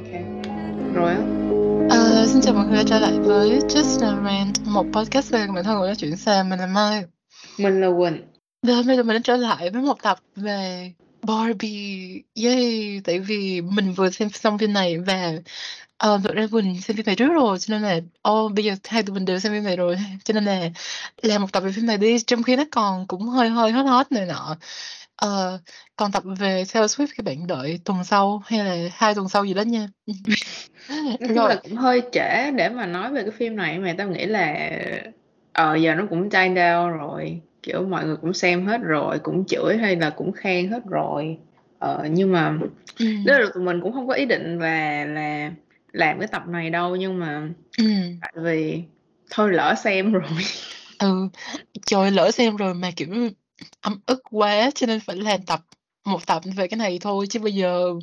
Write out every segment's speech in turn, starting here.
ok rồi á Ờ, xin chào mọi người đã trở lại với Just a Rant, một podcast về bản thân của nói chuyện xa. Mình là Mai. mình là Quỳnh Và hôm nay tụi mình đã trở lại với một tập về Barbie. Yay! Tại vì mình vừa xem xong phim này và uh, thực ra Quỳnh xem phim này trước rồi cho nên là oh, bây giờ hai tụi mình đều xem phim này rồi cho nên là làm một tập về phim này đi trong khi nó còn cũng hơi hơi hot hot này nọ Ờ, còn tập về Taylor Swift các bạn đợi tuần sau hay là hai tuần sau gì đó nha nói chung rồi là cũng hơi trễ để mà nói về cái phim này mà tao nghĩ là ờ giờ nó cũng die down rồi kiểu mọi người cũng xem hết rồi cũng chửi hay là cũng khen hết rồi ờ, nhưng mà ừ. đó là tụi mình cũng không có ý định là là làm cái tập này đâu nhưng mà Ừ. tại vì thôi lỡ xem rồi ừ trời lỡ xem rồi mà kiểu ấm ức quá cho nên phải làm tập một tập về cái này thôi chứ bây giờ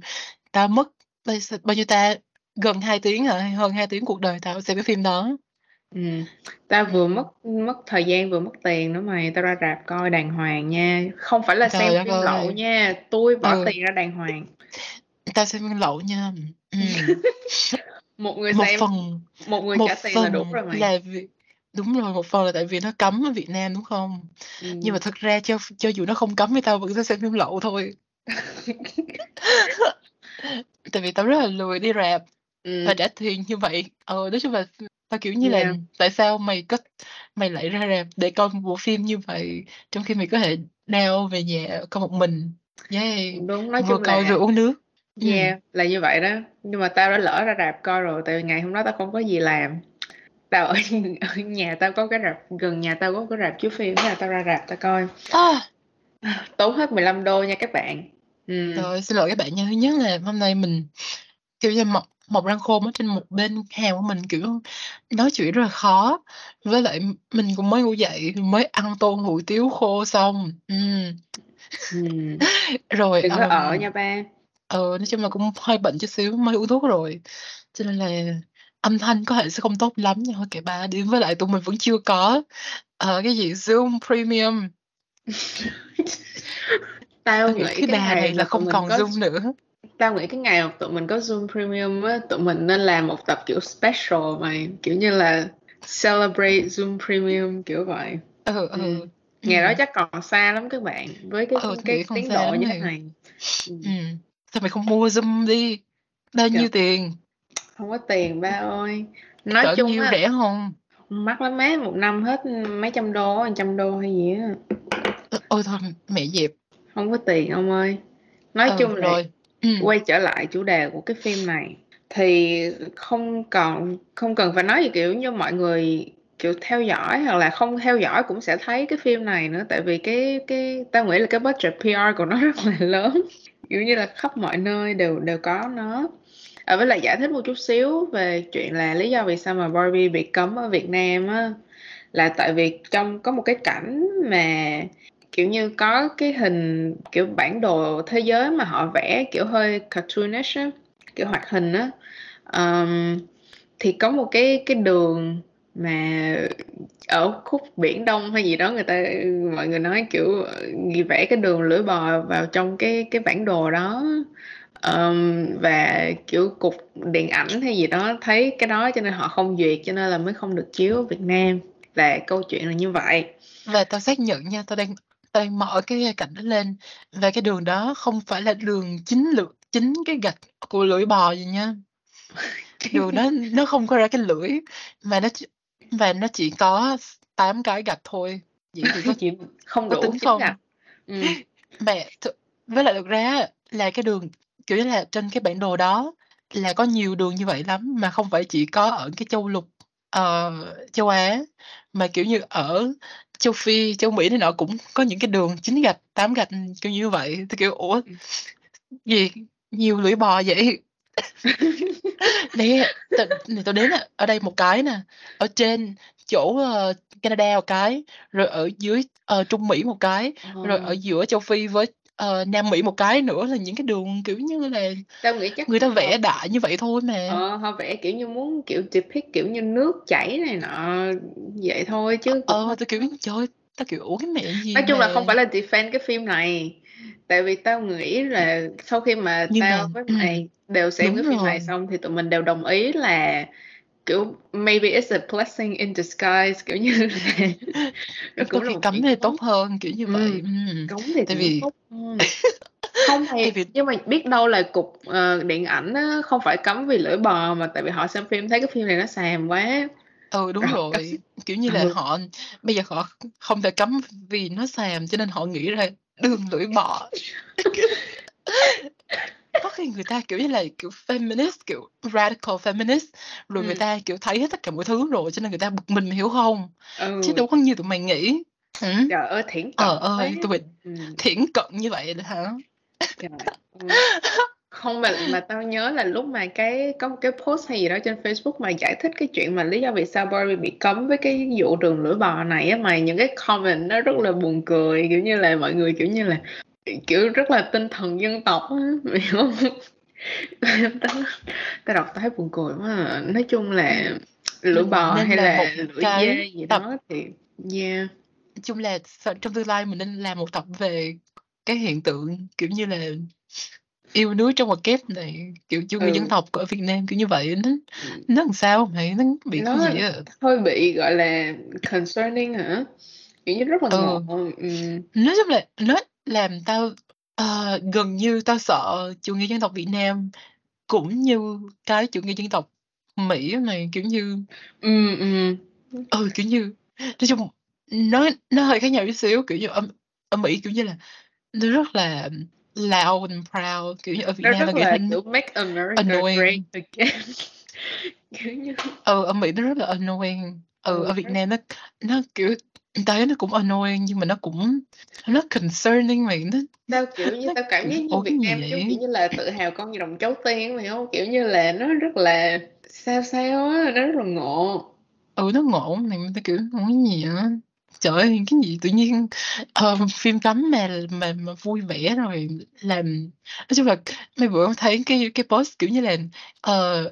tao mất bao, bao nhiêu ta gần 2 tiếng hả? Hay hơn 2 tiếng cuộc đời tao xem cái phim đó. Ừ. tao vừa mất mất thời gian vừa mất tiền nữa mày tao ra rạp coi đàng hoàng nha. Không phải là trời xem đất phim lậu ơi nha tôi bỏ ừ. tiền ra đàng hoàng. Tao xem phim lậu nha. Ừ. một người một xem phần một người một trả tiền là đủ phần rồi mày. là vì đúng rồi một phần là tại vì nó cấm ở Việt Nam đúng không nhưng ừ. mà thực ra cho cho dù nó không cấm thì tao vẫn sẽ xem phim lậu thôi tại vì tao rất là lười đi rạp và ừ. trả tiền như vậy ờ nói chung là tao kiểu như là yeah. tại sao mày có mày lại ra rạp để coi một bộ phim như vậy trong khi mày có thể đeo về nhà coi một mình yeah. đúng nói vừa chung coi là vừa uống nước ừ. yeah là như vậy đó nhưng mà tao đã lỡ ra rạp coi rồi tại vì ngày hôm đó tao không có gì làm tao ở, ở nhà tao có cái rạp gần nhà tao có cái rạp chiếu phim là tao ra rạp tao coi. À, tốn hết 15 đô nha các bạn. Ừ. rồi xin lỗi các bạn nha. Thứ nhất là hôm nay mình kiểu như một một răng khôn ở trên một bên hàm của mình kiểu nói chuyện rất là khó. Với lại mình cũng mới ngủ dậy mới ăn tôm hủ tiếu khô xong. Ừ. Ừ. rồi đừng có ở um, nha ba. Ờ nói chung là cũng hơi bệnh chút xíu mới uống thuốc rồi. Cho nên là âm thanh có thể sẽ không tốt lắm nhưng thôi kệ ba đi với lại tụi mình vẫn chưa có uh, cái gì Zoom Premium. Tao nghĩ cái cái này mà là không còn có Zoom nữa. Tao nghĩ cái ngày mà tụi mình có Zoom Premium á tụi mình nên làm một tập kiểu special mày kiểu như là celebrate Zoom Premium kiểu vậy. Ừ ừ. ừ. Ừ ngày đó chắc còn xa lắm các bạn với cái ừ cái còn tiến độ như thế này. Ừ. ừ. Sao mày không mua Zoom đi? Bao nhiêu Trời, tiền không có tiền ba ơi. Nói cỡ chung nhiêu á rẻ không? mắc lắm má một năm hết mấy trăm đô trăm đô hay gì á. Ôi thôi mẹ dẹp. Không có tiền ông ơi. Nói ừ chung là rồi. Ừ. quay trở lại chủ đề của cái phim này thì không còn không cần phải nói gì kiểu như mọi người kiểu theo dõi hoặc là không theo dõi cũng sẽ thấy cái phim này nữa tại vì cái cái tao nghĩ là cái budget PR của nó rất là lớn. Kiểu như là khắp mọi nơi đều đều có nó à, với lại giải thích một chút xíu về chuyện là lý do vì sao mà Barbie bị cấm ở Việt Nam á là tại vì trong có một cái cảnh mà kiểu như có cái hình kiểu bản đồ thế giới mà họ vẽ kiểu hơi cartoonish á kiểu hoạt hình á. Um, thì có một cái cái đường mà ở khúc biển Đông hay gì đó người ta mọi người nói kiểu ghi vẽ cái đường lưỡi bò vào trong cái cái bản đồ đó. Ờm, và kiểu cục điện ảnh hay gì đó thấy cái đó cho nên họ không duyệt cho nên là mới không được chiếu ở Việt Nam. Là câu chuyện là như vậy. Và tao xác nhận nha tao đang tao đang mở cái cảnh đó lên. Và cái đường đó không phải là đường chính lược chính cái gạch của lưỡi bò gì nha. Đường đó nó không có ra cái lưỡi mà nó và nó chỉ có 8 cái gạch thôi. Vậy thì có chỉ không có đủ tính không? gạch. Ừ. mẹ th- với lại thực ra là cái đường kiểu như là trên cái bản đồ đó là có nhiều đường như vậy lắm mà không phải chỉ có ở cái châu lục ờ, châu Á mà kiểu như ở châu Phi châu Mỹ này nọ cũng có những cái đường chín gạch tám gạch kiểu như vậy. Thì kiểu ủa gì? Nhiều lưỡi bò vậy? Nè tao nè, tao đến ở đây một cái nè ở trên chỗ ờ, Canada một cái rồi ở dưới ờ, Trung Mỹ một cái rồi ở giữa châu Phi với ờ, Nam Mỹ một cái nữa là những cái đường kiểu như là tao nghĩ chắc người ta họ vẽ đại như vậy thôi mà ờ, họ vẽ kiểu như muốn kiểu depict kiểu như nước chảy này nọ vậy thôi chứ ờ tao kiểu trời tao kiểu ủa cái mẹ gì nói chung là mà không phải là defend cái phim này tại vì tao nghĩ là sau khi mà nhưng mà tao với ừ, mày đều xem Đúng cái phim này rồi. xong thì tụi mình đều đồng ý là kiểu maybe it's a blessing in disguise kiểu như là Có khi cấm thì tốt hơn, kiểu như vậy. Ừm. cấm thì Tại vì tốt hơn. Không thì vì nhưng mà biết đâu là cục, ờ, điện ảnh á không phải cấm vì lưỡi bò mà tại vì họ xem phim thấy cái phim này nó xàm quá. Ừ, đúng Rồi rồi, kiểu như là, Ừ. họ bây giờ họ không thể cấm vì nó xàm cho nên họ nghĩ ra đường lưỡi bò. Khi người ta, kiểu như là, kiểu, feminist, kiểu, radical feminist, rồi người Ừm. ta, kiểu, thấy hết tất cả mọi thứ rồi cho nên người ta bực mình, hiểu hông? Chứ Ừ. đâu có như tụi mày nghĩ. Ừm. Trời ơi, thiển cận Ờ ơi, tụi mày Ừm. thiển cận như vậy là hả? Trời. Không mà mà tao nhớ là lúc mà cái có một cái post hay gì đó trên Facebook mà giải thích cái chuyện mà lý do vì sao Barbie bị cấm với cái vụ đường lưỡi bò này á, mà những cái comment nó rất là buồn cười, kiểu như là, mọi người, kiểu như là, kiểu, rất là tinh thần dân tộc á, mày hiểu hông? Tao tao đọc tao thấy buồn cười quá à. Nói chung là lưỡi bò nên hay một là lưỡi cái dê gì tập đó thì yeah. Nói chung là trong tương lai mình nên làm một tập về cái hiện tượng, kiểu như là, yêu nước trong ngoặc kép này, kiểu, chủ nghĩa dân Ừ. tộc ở Việt Nam, kiểu như vậy. Nó Ừm. nó làm sao mày? Nó bị cái Nó gì á? hơi bị, gọi là, concerning hả? Kiểu như rất là Ừ. ừm. Nói chung là nó làm tao, ờ, gần như tao sợ chủ nghĩa dân tộc Việt Nam cũng như cái chủ nghĩa dân tộc Mỹ á mày, kiểu như Ừm, ừm. Ừ, kiểu như, nói chung nó nó hơi khác nhau chút xíu, kiểu như, ở ở Mỹ, kiểu như là, nó rất là loud and proud, kiểu như, ở Việt Nó Nam rất là, thấy kiểu, make America great annoying. again. Kiểu như Ừ, ở Mỹ nó rất là annoying. Ừ, Ừ, ở Việt Nam nó nó, kiểu, thấy nó cũng annoying nhưng mà nó cũng nó concerning mày, nó Tao, kiểu như, nó, tao cảm giác như Việt Nam giống, kiểu như là, tự hào con gì đồng cháu tiên, mày hiểu hông? Kiểu như là, nó rất là sao sao á, nó rất là ngộ. Ừ, nó ngộ mày, tao, kiểu, ủa, cái gì vậy? Trời ơi, cái gì tự nhiên, ờ, phim cấm mà mà mà vui vẻ rồi làm nói chung là mấy bữa thấy cái cái post, kiểu như là, ờ,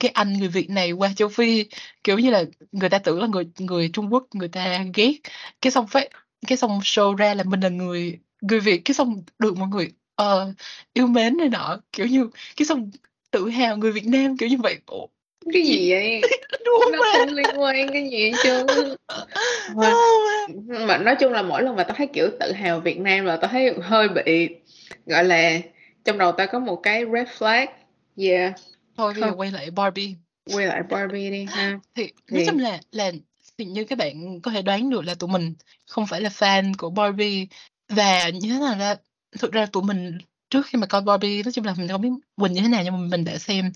cái anh người Việt này qua châu Phi, kiểu như là, người ta tưởng là người người Trung Quốc người ta ghét, cái xong phát cái xong show ra là mình là người người Việt, cái xong được mọi người, ờ, yêu mến này nọ, kiểu như, cái xong tự hào người Việt Nam, kiểu như vậy. Ủa, cái gì? vậy? Đúng Nó mà. không liên quan cái gì. Thôi, ừm, mà nói chung là mỗi lần mà tao thấy, kiểu, tự hào Việt Nam là tao thấy hơi bị, gọi là, trong đầu tao có một cái red flag. Yeah. Thôi bây giờ quay lại Barbie. Quay lại Barbie đi ha. Thì nói Thì chung là là thì như các bạn có thể đoán được là tụi mình không phải là fan của Barbie và như thế nào ra thực ra tụi mình trước khi mà coi Barbie, nói chung là mình hông biết Quỳnh như thế nào nhưng mà mình đã xem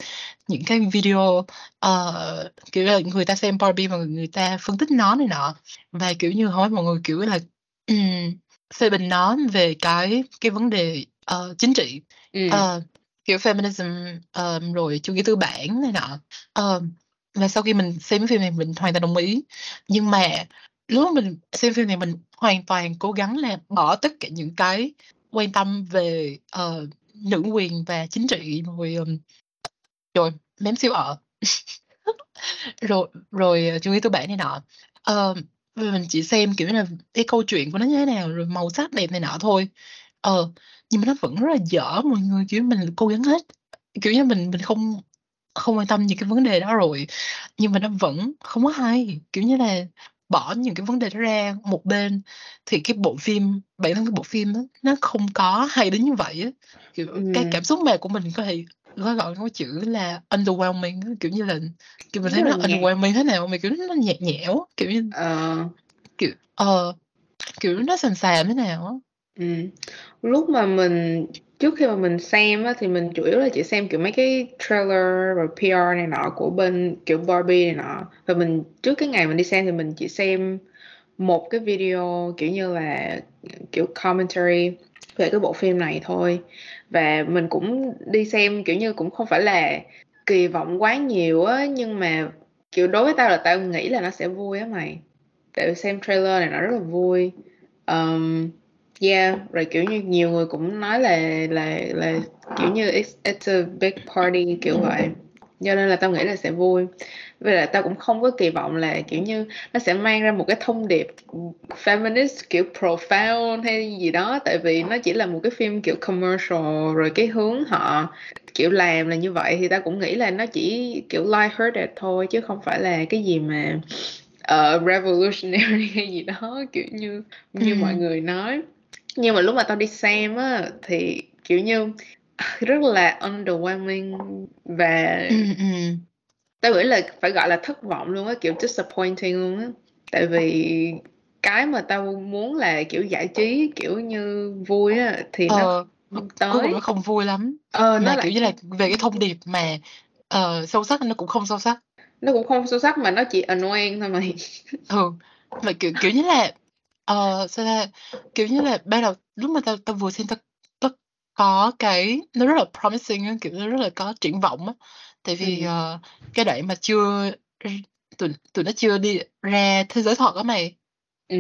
những cái video, ờ, kiểu là, người ta xem Barbie và người ta phân tích nó này nọ. Và, kiểu như, hết mọi người, kiểu là, ừm, phê bình nó về cái cái vấn đề, ờ, chính trị, Ừm. ờ, kiểu, feminism, um, rồi chủ nghĩa tư bản này nọ. um, và sau khi mình xem cái phim này mình hoàn toàn đồng ý. Nhưng mà lúc mình xem phim này mình hoàn toàn cố gắng là bỏ tất cả những cái quan tâm về, uh, nữ quyền và chính trị rồi, um, rồi mém siêu ở Rồi rồi, ờ, chủ nghĩa tư bản này nọ. uh, mình chỉ xem, kiểu như là, cái câu chuyện của nó như thế nào, rồi màu sắc đẹp này nọ thôi. Ờ, nhưng mà nó vẫn rất là dở mọi người, kiểu, mình cố gắng hết, kiểu như, mình mình không không quan tâm những cái vấn đề đó rồi, nhưng mà nó vẫn không có hay. Kiểu như là, bỏ những cái vấn đề đó ra một bên thì cái bộ phim bản thân cái bộ phim á, nó không có hay đến như vậy á. Kiểu, cái Ừm. cảm xúc mà của mình có thể gói gọn cái chữ là underwhelming kiểu như là, kiểu, mình thấy nó underwhelming thế nào mà, kiểu, nó nhạt nhẽo, kiểu như Ờ. kiểu, ờ, kiểu, nó xàm xàm thế nào. Ừm. Lúc mà mình trước khi mà mình xem á thì mình chủ yếu là chỉ xem, kiểu, mấy cái trailer rồi PR này nọ của bên, kiểu, Barbie này nọ. Và mình trước cái ngày mình đi xem thì mình chỉ xem một cái video, kiểu như là, kiểu, commentary về cái bộ phim này thôi. Và mình cũng đi xem, kiểu như, cũng không phải là kỳ vọng quá nhiều á, nhưng mà, kiểu, đối với tao là tao nghĩ là nó sẽ vui á mày. Tại vì xem trailer này nó rất là vui. Ờm, yeah, rồi, kiểu như, nhiều người cũng nói là là là, kiểu như, it's it's a big party, kiểu vậy. Cho nên là tao nghĩ là sẽ vui. với lại tao cũng không có kỳ vọng là kiểu như nó sẽ mang ra một cái thông điệp feminist kiểu profound hay gì đó tại vì nó chỉ là một cái phim kiểu commercial rồi cái hướng họ kiểu làm là như vậy thì tao cũng nghĩ là nó chỉ kiểu light-hearted thôi chứ không phải là cái gì mà uh, revolutionary hay gì đó kiểu như như Ừ. mọi người nói nhưng mà lúc mà tao đi xem á thì kiểu như rất là underwhelming và Ừ, ừ. tao nghĩ là phải gọi là thất vọng luôn á kiểu disappointing luôn á tại vì cái mà tao muốn là kiểu giải trí kiểu như vui á thì nó Ờ, không cuối cùng tới nó không vui lắm. ờ nó Mà lại kiểu như là về cái thông điệp mà ờ, sâu sắc nó cũng không sâu sắc. nó cũng không sâu sắc mà nó chỉ annoying thôi mày Ừ. Mà kiểu kiểu như là ờ sao ta kiểu như là ban đầu lúc mà tao tao vừa xem tao tao có cái nó rất là promising á, kiểu nó rất là có triển vọng á. Tại vì ừ. ờ, cái đoạn mà chưa tụi tụi nó chưa đi ra thế giới thật á mày, ừ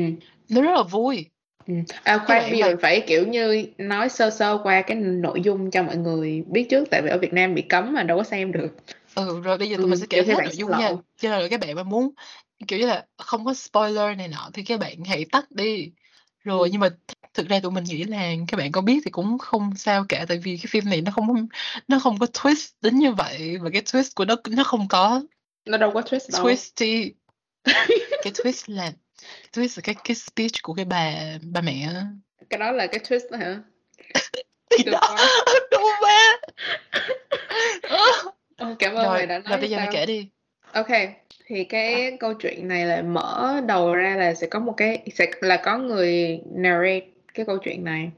nó rất là vui. Ừ. À, Cái khoan đoạn bây giờ mà mình phải kiểu như nói sơ sơ qua cái nội dung cho mọi người biết trước tại vì ở Việt Nam bị cấm mà đâu có xem được ừ rồi bây giờ tụi mình ừ. sẽ kiểu kể hết bạn nội sẽ dung nha. lộ Cho nên là các bạn mà muốn kiểu như là không có spoiler này nọ thì các bạn hãy tắt đi. Rồi ừ. nhưng mà thực ra tụi mình nghĩ là các bạn có biết thì cũng không sao cả tại vì cái phim này nó không nó không có twist đến như vậy và cái twist của nó nó không có nó đâu có twist đâu. twisty. Cái twist là cái twist là cái cái speech của cái bà bà mẹ cái đó là cái twist đó hả? Thì Được đó đúng ba cảm ơn rồi mày đã rồi nói bây giờ cho mày tao kể đi ok thì cái câu chuyện này là mở đầu ra là sẽ có một cái sẽ là có người narrate cái câu chuyện này.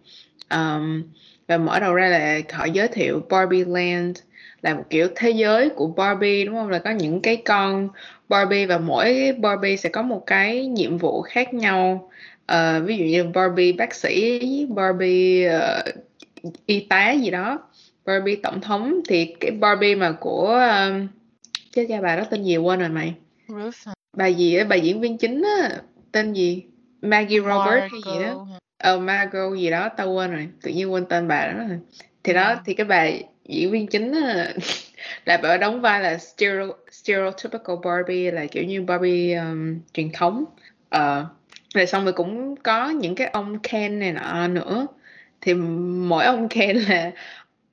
Um, và mở đầu ra là họ giới thiệu Barbie Land là một kiểu thế giới của Barbie đúng không? Là có những cái con Barbie và mỗi Barbie sẽ có một cái nhiệm vụ khác nhau. Uh, ví dụ như Barbie bác sĩ Barbie uh, y tá gì đó Barbie tổng thống thì cái Barbie mà của um, chết cha bà đó tên gì quên rồi mày? Ruth bà gì á? Bà diễn viên chính á tên gì? Maggie Robert hay gì đó. Ờ Margot gì đó tao quên rồi tự nhiên quên tên bà đó rồi. Thì đó thì cái bà diễn viên chính á, là bà đóng vai là stereo, stereotypical Barbie là kiểu như Barbie um, truyền thống. Ờ rồi xong rồi cũng có những cái ông Ken này nọ nữa. Thì mỗi ông Ken là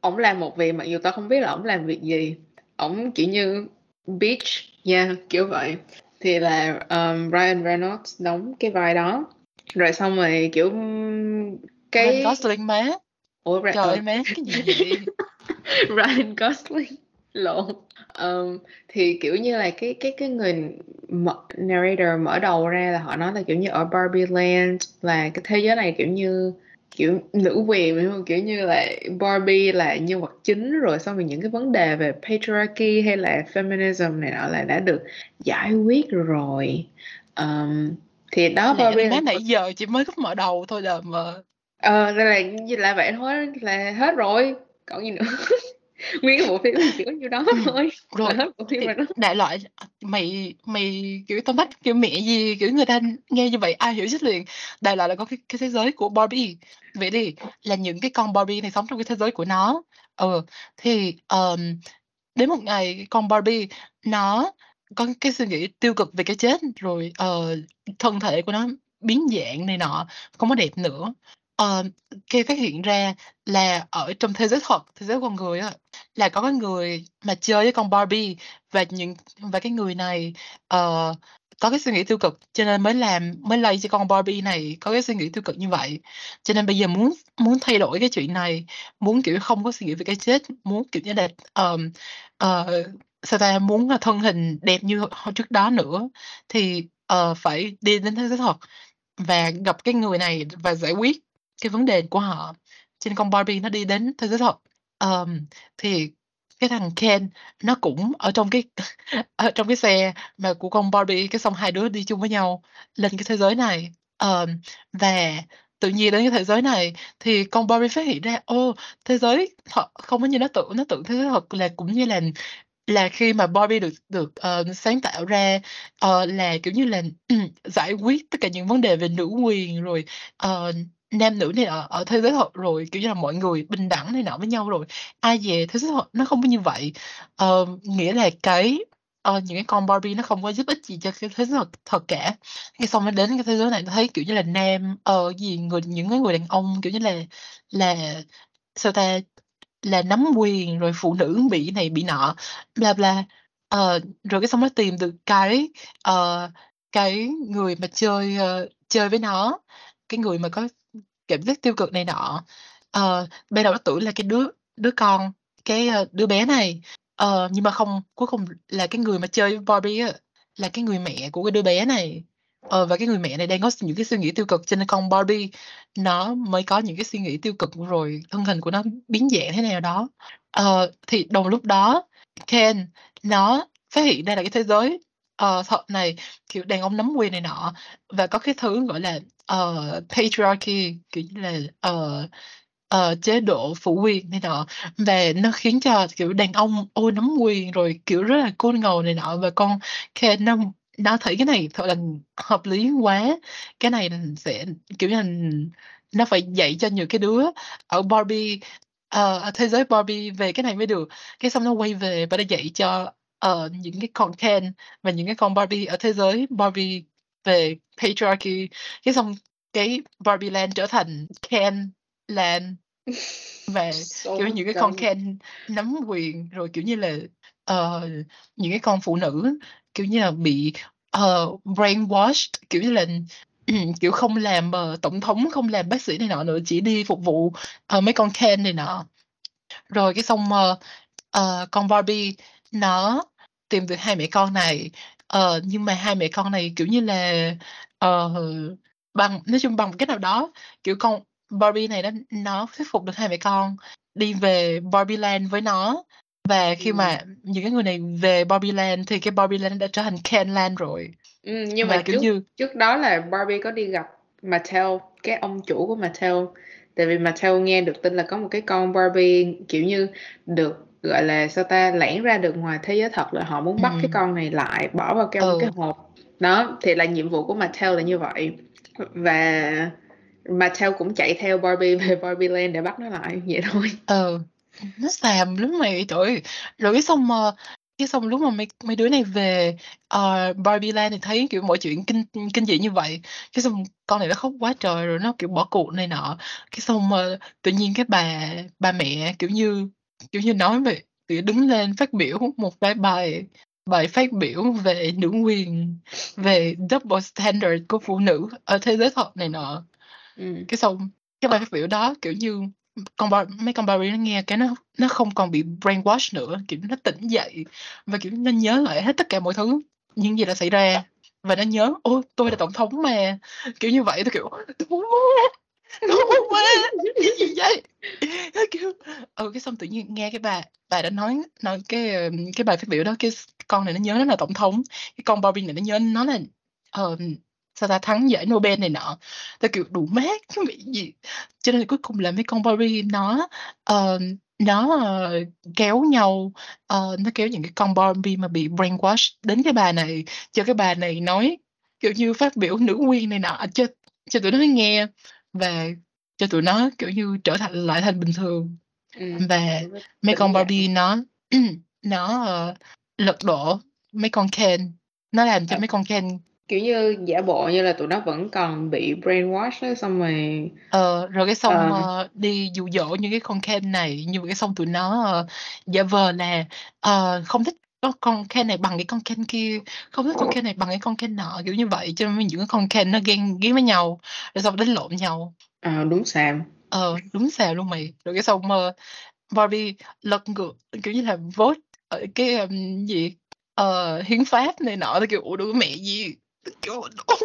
ổng làm một việc mặc dù tao không biết là ổng làm việc gì. Ổng kiểu như beach nha kiểu vậy. Thì là um, Ryan Reynolds đóng cái vai đó. Rồi xong rồi kiểu Ryan cái Gosling má. Ủa Ra- trời ơi má cái gì vậy? Ryan Gosling lộn. Um, thì kiểu như là cái cái cái người mở, narrator mở đầu ra là họ nói là kiểu như ở Barbie Land là cái thế giới này kiểu như kiểu nữ quyền đúng không? Kiểu như là Barbie là nhân vật chính rồi xong rồi những cái vấn đề về patriarchy hay là feminism này nọ là đã được giải quyết rồi. Um, thì đó lẹ Barbie là nãy giờ chỉ mới có mở đầu thôi đờ mà ờ đây là là vậy thôi là hết rồi còn gì nữa nguyên cái bộ phim chỉ có nhiêu đó Ừ. thôi. Rồi. Hết bộ phim rồi đó. đại loại mày mày kiểu tao bắt kiểu mẹ gì kiểu người ta nghe như vậy ai hiểu chết liền. Đại loại là có cái, cái thế giới của Barbie. Vậy đi là những cái con Barbie này sống trong cái thế giới của nó. Ờ thì um, đến một ngày con Barbie nó có cái suy nghĩ tiêu cực về cái chết rồi ờ, thân thể của nó biến dạng này nọ không có đẹp nữa Ờ, cái phát hiện ra là ở trong thế giới thật thế giới con người á là có cái người mà chơi với con Barbie và những và cái người này ờ, có cái suy nghĩ tiêu cực cho nên mới làm mới lây cho con Barbie này có cái suy nghĩ tiêu cực như vậy. Cho nên bây giờ muốn muốn thay đổi cái chuyện này muốn kiểu không có suy nghĩ về cái chết muốn kiểu như là um, ờ, sao ta muốn là thân hình đẹp như hồi trước đó nữa thì ờ, phải đi đến thế giới thật và gặp cái người này và giải quyết cái vấn đề của họ cho nên con Barbie nó đi đến thế giới thật. Um, thì cái thằng Ken nó cũng ở trong cái ở trong cái xe mà của con Barbie cái xong hai đứa đi chung với nhau lên cái thế giới này. Um, và tự nhiên đến cái thế giới này thì con Barbie phát hiện ra ô thế giới thật không có như nó tưởng nó tưởng thế giới thật là cũng như là là khi mà Barbie được được uh, sáng tạo ra uh, là kiểu như là giải quyết tất cả những vấn đề về nữ quyền rồi uh, nam nữ này ở, ở thế giới thật rồi kiểu như là mọi người bình đẳng này nọ với nhau rồi. Ai về thế giới thật nó không có như vậy. Ờ, nghĩa là cái ờ, những cái con Barbie nó không có giúp ích gì cho cái thế giới thật, thật cả. Cái xong nó đến cái thế giới này nó thấy kiểu như là nam ờ gì người những cái người đàn ông kiểu như là là sao ta là nắm quyền rồi phụ nữ bị này bị nọ bla bla. Ờ, rồi cái xong nó tìm được cái uh, cái người mà chơi uh, chơi với nó cái người mà có cảm giác tiêu cực này nọ. Uh, ban đầu nó tưởng là cái đứa đứa con cái uh, đứa bé này. Uh, nhưng mà không cuối cùng là cái người mà chơi với Barbie á là cái người mẹ của cái đứa bé này. Uh, và cái người mẹ này đang có những cái suy nghĩ tiêu cực cho nên con Barbie nó mới có những cái suy nghĩ tiêu cực rồi thân hình của nó biến dạng thế nào đó. Uh, thì đồng lúc đó Ken nó phát hiện ra là cái thế giới uh, thật này kiểu đàn ông nắm quyền này nọ và có cái thứ gọi là uh, patriarchy kiểu như là uh, uh, chế độ phụ quyền này nọ. Và nó khiến cho kiểu đàn ông ôi nắm quyền rồi kiểu rất là côn ngầu này nọ. Và con Ken nó nó thấy cái này thật là hợp lý quá. Cái này sẽ kiểu như là nó phải dạy cho nhiều cái đứa ở Barbie ờ, ở thế giới Barbie về cái này mới được. Cái xong nó quay về và nó dạy cho ờ, những cái con Ken và những cái con Barbie ở thế giới Barbie về patriarchy cái xong cái Barbie Land trở thành Ken Land và So kiểu những cái con. Ken nắm quyền rồi kiểu như là ờ, những cái con phụ nữ kiểu như là bị uh, brainwashed kiểu như là kiểu không làm uh, tổng thống không làm bác sĩ này nọ nữa chỉ đi phục vụ uh, mấy con Ken này nọ rồi cái xong uh, uh, con Barbie nó tìm được hai mẹ con này uh, nhưng mà hai mẹ con này kiểu như là uh, bằng nói chung bằng một cách nào đó kiểu con Barbie này nó nó thuyết phục được hai mẹ con đi về Barbie Land với nó. Và khi Ừ. mà những cái người này về Barbie Land thì cái Barbie Land đã trở thành Ken Land rồi. Ừ, nhưng và mà kiểu trước như trước đó là Barbie có đi gặp Mattel cái ông chủ của Mattel tại vì Mattel nghe được tin là có một cái con Barbie kiểu như được gọi là sao ta lẻn ra được ngoài thế giới thật là họ muốn bắt cái ừ, con này lại bỏ vào trong ừ. cái hộp. Đó thì là nhiệm vụ của Mattel là như vậy. Và Mattel cũng chạy theo Barbie về Barbie Land để bắt nó lại vậy thôi. Ừ nó xàm lắm mày trời rồi cái xong mà cái xong lúc mà mấy mấy đứa này về uh, Barbie Land thì thấy kiểu mọi chuyện kinh kinh dị như vậy. Cái xong con này nó khóc quá trời rồi nó kiểu bỏ cuộc này nọ. Cái xong mà tự nhiên cái bà bà mẹ kiểu như kiểu như nói về kiểu đứng lên phát biểu một cái bài bài phát biểu về nữ quyền về double standard của phụ nữ ở thế giới thật này nọ. Ừ. cái xong cái bài phát biểu đó kiểu như con Bar mấy con Barbie nó nghe cái nó nó không còn bị brainwash nữa kiểu nó tỉnh dậy và kiểu nó nhớ lại hết tất cả mọi thứ những gì đã xảy ra. Và nó nhớ ôi tôi là tổng thống mà. Kiểu như vậy tôi kiểu đúng quá cái gì vậy? Kiểu ừ cái xong tự nhiên nghe cái bà bà đã nói nói cái cái bài phát biểu đó cái con này nó nhớ nó là tổng thống cái con Barbie này nó nhớ nó là ờ, sao ta? Thắng giải Nobel này nọ. Tôi kiểu đủ mát cái bị gì. Cho nên cuối cùng là mấy con Barbie nó ờ, nó ờ, kéo nhau ờ, nó kéo những cái con Barbie mà bị brainwash đến cái bà này cho cái bà này nói kiểu như phát biểu nữ quyền này nọ. Cho cho tụi nó nghe và cho tụi nó kiểu như trở thành lại thành bình thường. Ừ. và mấy con. Barbie nó nó ờ, lật đổ mấy con Ken. Nó làm cho mấy con Ken kiểu như giả bộ như là tụi nó vẫn còn bị brainwash á xong rồi Ờ, rồi cái xong Ờ. ờ, đi dụ dỗ những cái con Ken này nhưng mà cái xong tụi nó ờ, giả vờ là ờ, không thích con Ken này bằng cái con Ken kia không thích con Ken này bằng cái con Ken nọ kiểu như vậy cho nên những cái con Ken nó ghen ghét với nhau rồi xong đánh lộn nhau. Ờ, đúng xàm. Ờ đúng xào luôn mày. Rồi cái xong ờ, Barbie lật ngược kiểu như là vote ở cái um, gì ờ, hiến pháp này nọ tôi kiểu ủa đứa mẹ gì kiểu đúng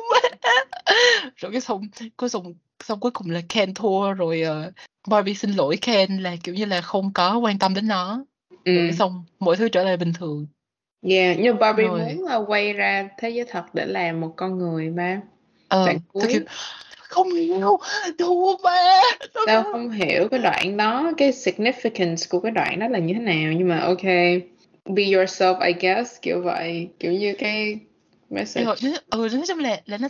rồi cái xong cuối xong xong cuối cùng là Ken thua rồi ờ, Barbie xin lỗi Ken là kiểu như là không có quan tâm đến nó. Ừ. rồi xong mọi thứ trở lại bình thường. Yeah nhưng Barbie Rồi. muốn là quay ra thế giới thật để làm một con người mà. Ờ Đoạn cuối. kiểu không hiểu thua ba tao không hiểu cái đoạn đó cái significance của cái đoạn đó là như thế nào nhưng mà ok. Be yourself I guess kiểu vậy. Kiểu như cái message. Rồi nó- ừ nói chung là là nó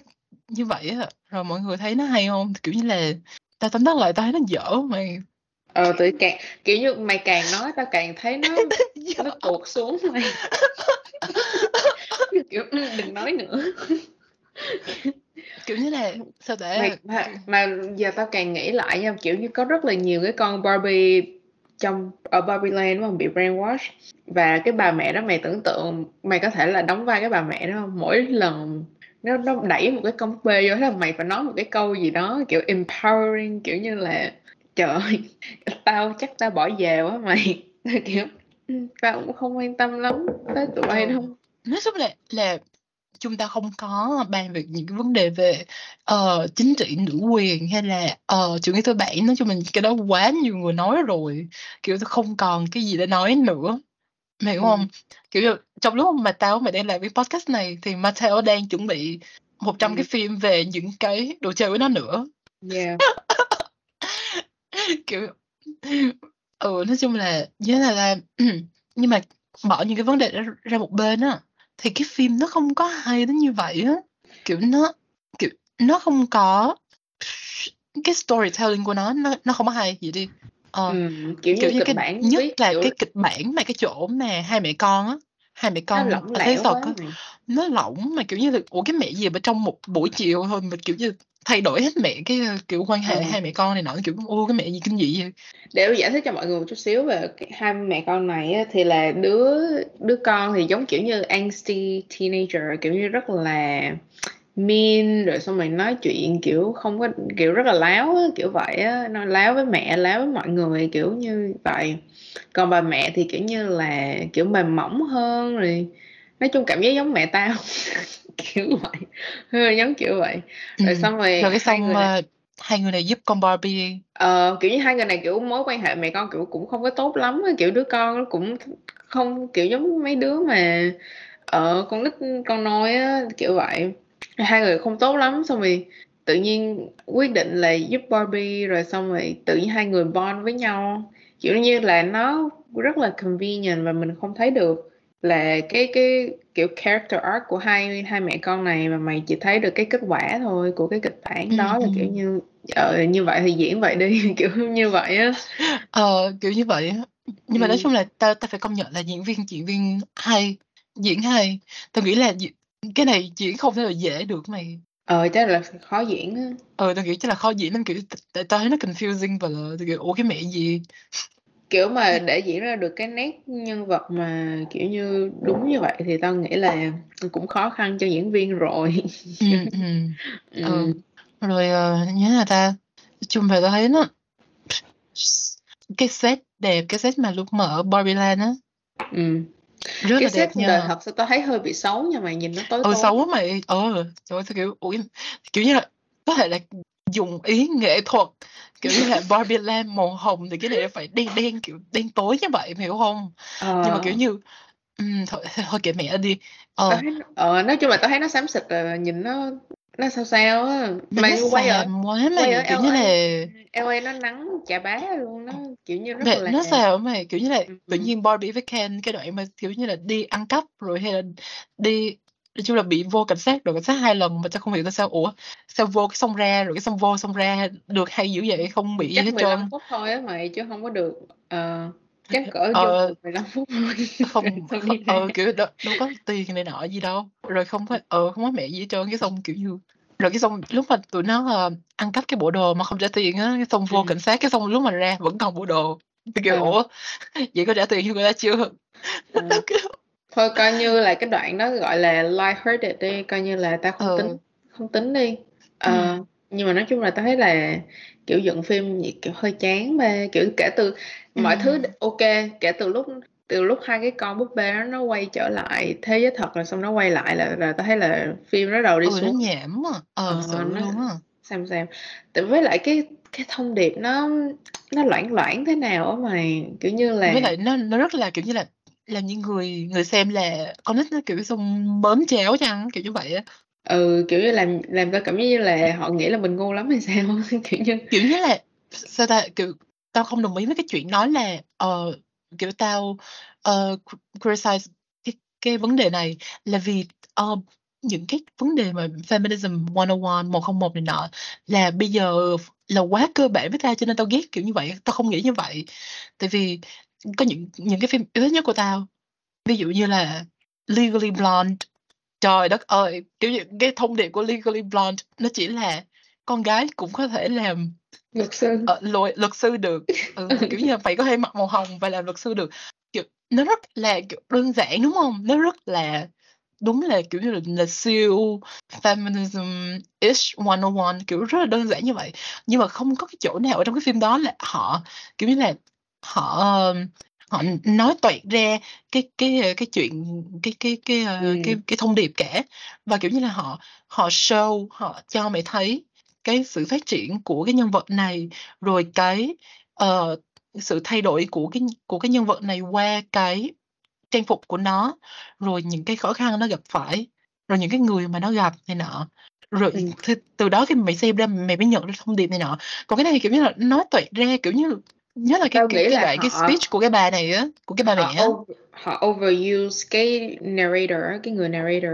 như vậy á. Rồi mọi người thấy nó hay không? Kiểu như là tao tóm tắt lại tao thấy nó dở mày ờ tự càng kiểu như mày càng nói tao càng thấy nó nó tuột xuống mày. Kiểu đừng nói nữa. Kiểu như là sao để mà, mà, mà giờ tao càng nghĩ lại nha kiểu như có rất là nhiều cái con Barbie trong, ở Barbie Land không? Bị brainwash. Và cái bà mẹ đó, mày tưởng tượng, mày có thể là đóng vai cái bà mẹ đó không? Mỗi lần nó nó đẩy một cái công bê vô là mày phải nói một cái câu gì đó, kiểu empowering, kiểu như là, trời tao chắc tao bỏ về quá mày. Kiểu, tao cũng không quan tâm lắm tới tụi bay đâu. Ờ, nói chung là là chúng ta không có bàn về những cái vấn đề về uh, chính trị nữ quyền hay là uh, chủ nghĩa tư bản nói chung là cái đó quá nhiều người nói rồi kiểu tôi không còn cái gì để nói nữa mày hiểu không ừ. kiểu trong lúc mà tao mày đang làm cái podcast này thì Mateo đang chuẩn bị 100 ừ. cái phim về những cái đồ chơi với nó nữa yeah. kiểu ừ nói chung là nhớ là là nhưng mà bỏ những cái vấn đề ra, ra một bên á thì cái phim nó không có hay đến như vậy á. Kiểu nó kiểu nó không có cái storytelling của nó nó nó không có hay. Gì đi. Ờ, ừ, kiểu, kiểu như, như cái bản nhất là kiểu... cái kịch bản mà cái chỗ mà hai mẹ con á hai mẹ con nó thấy thật á nó lỏng mà kiểu như là ủa cái mẹ gì mà trong một buổi chiều thôi mà kiểu như thay đổi hết mẹ cái kiểu quan hệ ừ. hai mẹ con này nọ kiểu ô cái mẹ gì kinh dị vậy để giải thích cho mọi người một chút xíu về hai mẹ con này á, thì là đứa đứa con thì giống kiểu như angsty teenager kiểu như rất là mean rồi xong rồi nói chuyện kiểu không có kiểu rất là láo á, kiểu vậy á. Nó láo với mẹ láo với mọi người kiểu như vậy. Còn bà mẹ thì kiểu như là kiểu mềm mỏng hơn rồi nói chung cảm giác giống mẹ tao kiểu vậy hơi giống kiểu vậy. Rồi ừ. xong rồi rồi cái xong hai người, này, hai người này giúp con Barbie ờ kiểu như hai người này kiểu mối quan hệ mẹ con kiểu cũng không có tốt lắm kiểu đứa con nó cũng không kiểu giống mấy đứa mà ở ờ, con nít con nói á kiểu vậy hai người không tốt lắm xong rồi tự nhiên quyết định là giúp Barbie rồi xong rồi tự nhiên hai người bond với nhau. Kiểu như là nó rất là convenient và mình không thấy được là cái cái kiểu character arc của hai hai mẹ con này mà mày chỉ thấy được cái kết quả thôi của cái kịch bản đó là kiểu như ờ, như vậy thì diễn vậy đi kiểu như vậy á. Ờ kiểu như vậy á. Nhưng mà nói chung là ta ta phải công nhận là diễn viên diễn viên hay diễn hay. Tao nghĩ là cái này diễn không thể là dễ được mày ờ chắc là khó diễn á ờ tao nghĩ chắc là khó diễn lắm kiểu tại tao thấy nó confusing và là tao kiểu ủa cái mẹ gì kiểu mà để diễn ra được cái nét nhân vật mà kiểu như đúng như vậy thì tao nghĩ là cũng khó khăn cho diễn viên rồi ừ, ừ. ừ. ừ. rồi uh, nhớ là ta chung về tao thấy nó cái set đẹp cái set mà lúc mở Barbie Land á ừ rất cái là đẹp nha đời thật sao tao thấy hơi bị xấu nha mày nhìn nó tối ừ xấu mày ờ trời ơi kiểu ủa kiểu như là có thể là dùng ý nghệ thuật kiểu như là Barbie Land màu hồng thì cái này phải đen đen kiểu đen tối như vậy hiểu không ờ. nhưng mà kiểu như um, thôi, thôi kệ mẹ đi ờ. Thấy, ờ nói chung là tao thấy nó xám xịt rồi nhìn nó nó sao sao á? Mày quay ở quá mày ở kiểu LA, như là LA nó nắng chà bá luôn nó kiểu như rất là nó sao mày kiểu như là tự nhiên Barbie với Ken cái đoạn mà kiểu như là đi ăn cắp rồi hay là đi nói chung là bị vô cảnh sát rồi cảnh sát hai lần mà tao không hiểu tại sao ủa sao vô cái xong ra rồi cái xong vô xong ra được hay dữ vậy không bị chắc gì hết trơn. phút thôi á mày chứ không có được uh, chắc cỡ ờ, 15 phút thôi không ờ, kiểu đâu, đâu có tiền này nọ gì đâu rồi không có ờ không có mẹ gì hết trơn cái xong kiểu như rồi cái xong lúc mà tụi nó uh, ăn cắp cái bộ đồ mà không trả tiền á cái xong vô ừ. cảnh sát cái xong lúc mà ra vẫn còn bộ đồ thì kiểu ừ. ủa vậy có trả tiền cho người ta chưa ừ. thôi coi như là cái đoạn đó gọi là light-hearted đi coi như là ta không ừ. tính không tính đi ờ, ừ. Nhưng mà nói chung là ta thấy là kiểu dựng phim kiểu hơi chán mà kiểu kể từ mọi ừ. thứ ok kể từ lúc từ lúc hai cái con búp bê đó nó quay trở lại thế giới thật rồi xong nó quay lại là là ta thấy là phim nó đầu đi ừ, xuống. nó nhảm à ờ, ờ nó, luôn á. xem xem tại với lại cái cái thông điệp nó nó loãng loãng thế nào á mày kiểu như là với lại nó nó rất là kiểu như là làm những người người xem là con nít nó kiểu xong bớm chéo chăng kiểu như vậy á ừ kiểu như làm làm tao cảm giác như là họ nghĩ là mình ngu lắm hay sao? Kiểu như kiểu như là sao ta kiểu tao không đồng ý với cái chuyện nói là ờ kiểu tao uh, criticize cái cái vấn đề này là vì uh, những cái vấn đề mà feminism 101 101 này nọ là bây giờ là quá cơ bản với tao cho nên tao ghét kiểu như vậy tao không nghĩ như vậy. Tại vì có những những cái phim yêu thích nhất của tao ví dụ như là Legally Blonde trời đất ơi kiểu như cái thông điệp của Legally Blonde nó chỉ là con gái cũng có thể làm luật sư. Ờ, luật, luật sư được. Ừ, kiểu như là phải có thể mặc màu hồng và làm luật sư được. Kiểu nó rất là kiểu đơn giản đúng không? Nó rất là đúng là kiểu như là, là siêu feminism ish 101 kiểu rất là đơn giản như vậy. Nhưng mà không có cái chỗ nào ở trong cái phim đó là họ kiểu như là họ họ nói toẹt ra cái cái cái chuyện cái cái cái ờ, ừ. cái cái thông điệp cả và kiểu như là họ họ show họ cho mày thấy cái sự phát triển của cái nhân vật này rồi cái uh, sự thay đổi của cái của cái nhân vật này qua cái trang phục của nó rồi những cái khó khăn nó gặp phải rồi những cái người mà nó gặp này nọ rồi ừ. từ, từ đó khi mày xem ra mày mới nhận được thông điệp này nọ còn cái này thì kiểu như là nói toẹt ra kiểu như nhớ là cái Tao cái, nghĩ cái là cái speech của cái bà này á của cái bà mẹ á. over, họ overuse cái narrator cái người narrator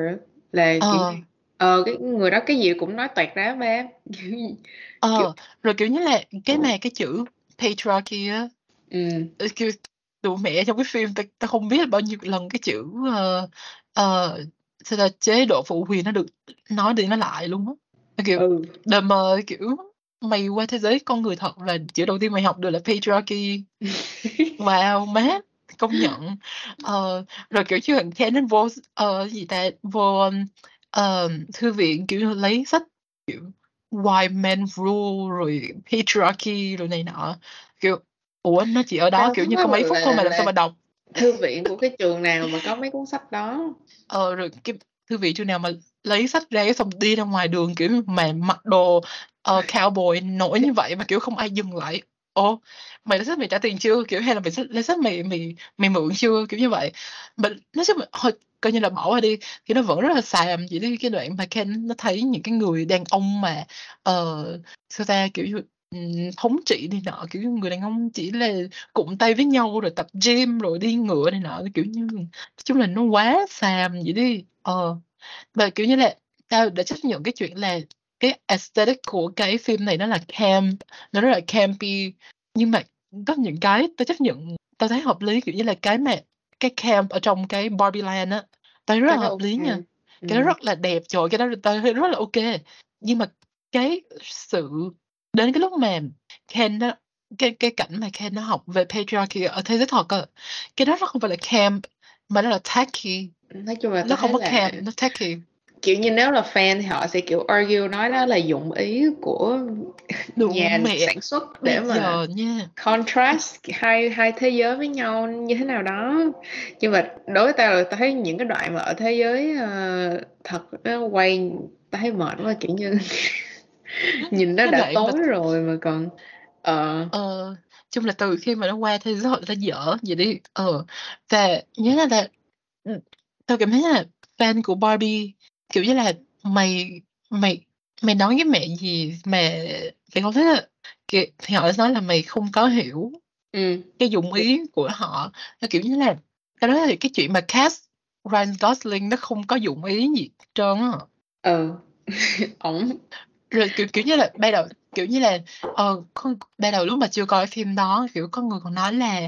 là kiểu ờ. như- ờ cái người đó cái gì cũng nói toẹt ra ba ờ rồi kiểu như là cái mà cái chữ patriarchy á ừ. ờ, kiểu tụi mẹ trong cái phim ta, ta không biết bao nhiêu lần cái chữ uh, uh, sao là chế độ phụ quyền nó được nói đi nói lại luôn á. Kiểu ừ. đờ mờ kiểu mày qua thế giới con người thật là chữ đầu tiên mày học được là patriarchy. Wow má công nhận. Ờ, rồi kiểu như thằng Ken nó vô ờ, gì ta vô ờ, thư viện kiểu lấy sách kiểu white man rule rồi patriarchy rồi này nọ. Kiểu ủa nó chỉ ở đó Tao kiểu như có mấy phút thôi mà làm là- sao mà đọc. thư viện của cái trường nào mà có mấy cuốn sách đó. Ờ rồi cái thư viện trường nào mà lấy sách ra cái xong đi ra ngoài đường kiểu mà mặc đồ uh, cowboy nổi như vậy mà kiểu không ai dừng lại. Ồ mày lấy sách mày trả tiền chưa? Kiểu hay là mày lấy sách mày mày mày mượn chưa? Kiểu như vậy. Mà nói chung thôi coi như là bỏ qua đi. Thì nó vẫn rất là xàm chỉ đến cái đoạn mà Ken nó thấy những cái người đàn ông mà ờ sao ta kiểu như thống trị đi nọ kiểu như người đàn ông chỉ là cụm tay với nhau rồi tập gym rồi đi ngựa này nọ kiểu như nói chung là nó quá xàm vậy đi. Ờ và kiểu như là tao đã chấp nhận cái chuyện là cái aesthetic của cái phim này nó là camp nó rất là campy. Nhưng mà có những cái tao chấp nhận tao thấy hợp lý kiểu như là cái mà cái camp ở trong cái Barbie Land á tao rất là đó hợp lý nha. Ừ. cái đó rất là đẹp trời cái đó tao thấy rất là ok. Nhưng mà cái sự đến cái lúc mà Ken nó cái cái cảnh mà Ken nó học về patriarchy ở thế giới thật á cái đó nó không phải là camp mà nó là tacky nói chung là nó không có là camp nó tacky kiểu như nếu là fan thì họ sẽ kiểu argue nói đó là dụng ý của Đủ nhà mẹ. sản xuất để bây mà giờ nha. contrast hai hai thế giới với nhau như thế nào đó. Nhưng mà đối với tao là tao thấy những cái đoạn mà ở thế giới ờ, thật nó quay tao thấy mệt quá kiểu như nhìn nó đã đoạn mà- tối rồi mà còn ờ. Ờ chung là từ khi mà nó qua thế giới nó dở vậy đi. Ờ và nhớ là là ừ, tao cảm thấy là fan của Barbie kiểu như là mày mày mày nói với mẹ gì mà mày không? Thấy là kiểu, thì họ nói là mày không có hiểu ừ. cái dụng ý của họ. Nó kiểu như là cái đó là cái chuyện mà cast Ryan Gosling nó không có dụng ý gì hết trơn á. Ừ. Ổng. Rồi kiểu kiểu như là ban đầu kiểu như là ờ con ban đầu lúc mà chưa coi phim đó kiểu có người còn nói là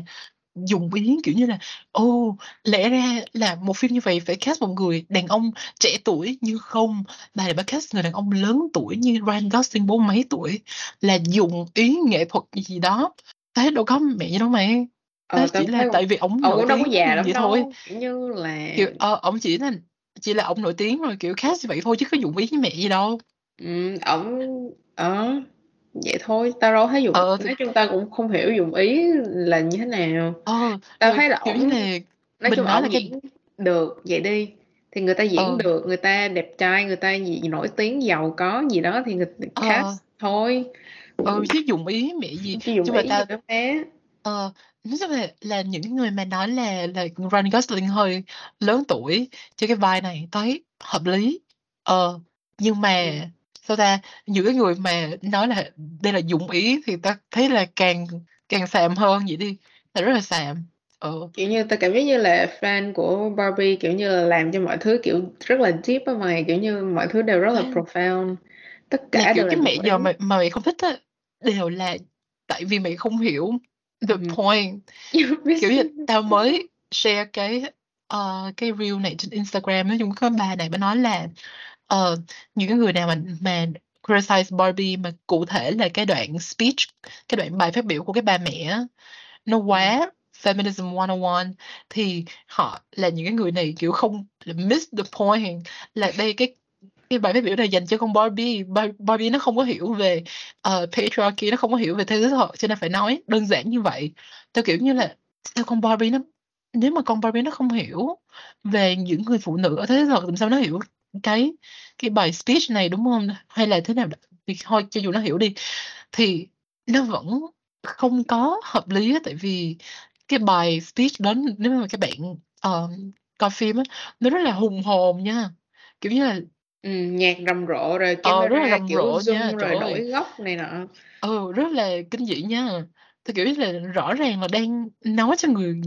dùng ý kiểu như là ô lẽ ra là một phim như vậy phải cast một người đàn ông trẻ tuổi nhưng không? Bà lại bà cast người đàn ông lớn tuổi như Ryan Gosling bốn mấy tuổi là dùng ý nghệ thuật gì đó. Thế đâu có mẹ đâu mày ờ chỉ là tại vì ổng ổng nổi cũng đâu có tiếng già lắm vậy đâu thôi. như là kiểu ờ ổng chỉ là chỉ là ổng nổi tiếng rồi kiểu cast như vậy thôi chứ có dụng ý với mẹ gì đâu. Ừ, ổng ờ vậy thôi tao đâu thấy dụng Ờ, thì- nói chung tao cũng không hiểu dụng ý là như thế nào ờ tao thấy là ổng là nói chung ổng là cái được vậy đi thì người ta diễn Ờ. được người ta đẹp trai người ta gì nổi tiếng giàu có gì đó thì người ta Ờ. cast thôi ờ chứ dụng ý mẹ gì chứ dùng mà ý tao gì đó bé ờ nói chung là là những người mà nói là là Ryan Gosling hơi lớn tuổi cho cái vai này thấy hợp lý ờ nhưng mà Ừ. sao ta? Những cái người mà nói là đây là dụng ý thì ta thấy là càng càng xàm hơn vậy đi. Là rất là xàm. Ờ. Kiểu như tao cảm giác như là fan của Barbie kiểu như là làm cho mọi thứ kiểu rất là deep á mày kiểu như mọi thứ đều rất là À. profound. Tất cả kiểu đều cái mẹ giờ mà mà mày không thích á đều là tại vì mày không hiểu the Ừ. point. Kiểu như tao mới share cái ờ, cái reel này trên Instagram nói chung có bà này bà nói là ờ, những cái người nào mà mà criticize Barbie mà cụ thể là cái đoạn speech cái đoạn bài phát biểu của cái bà mẹ á, nó quá feminism 101 thì họ là những cái người này kiểu không miss the point là đây cái cái bài phát biểu này dành cho con Barbie Bar- Barbie nó không có hiểu về uh, patriarchy nó không có hiểu về thế giới thật cho nên phải nói đơn giản như vậy. Theo kiểu như là theo con Barbie nó nếu mà con Barbie nó không hiểu về những người phụ nữ ở thế giới thật làm sao nó hiểu cái cái bài speech này đúng không? Hay là thế nào? Đó? thì thôi cho dù nó hiểu đi. Thì nó vẫn không có hợp lý á, tại vì cái bài speech đó nếu mà các bạn ờ, coi phim á nó rất là hùng hồn nha. Kiểu như là Ừm, nhạc rầm rộ rồi ờ rất là camera rầm kiểu rộ zoom nha rồi đổi góc này nọ. Ừ rất là kinh dị nha thì kiểu là rõ ràng là đang nói cho người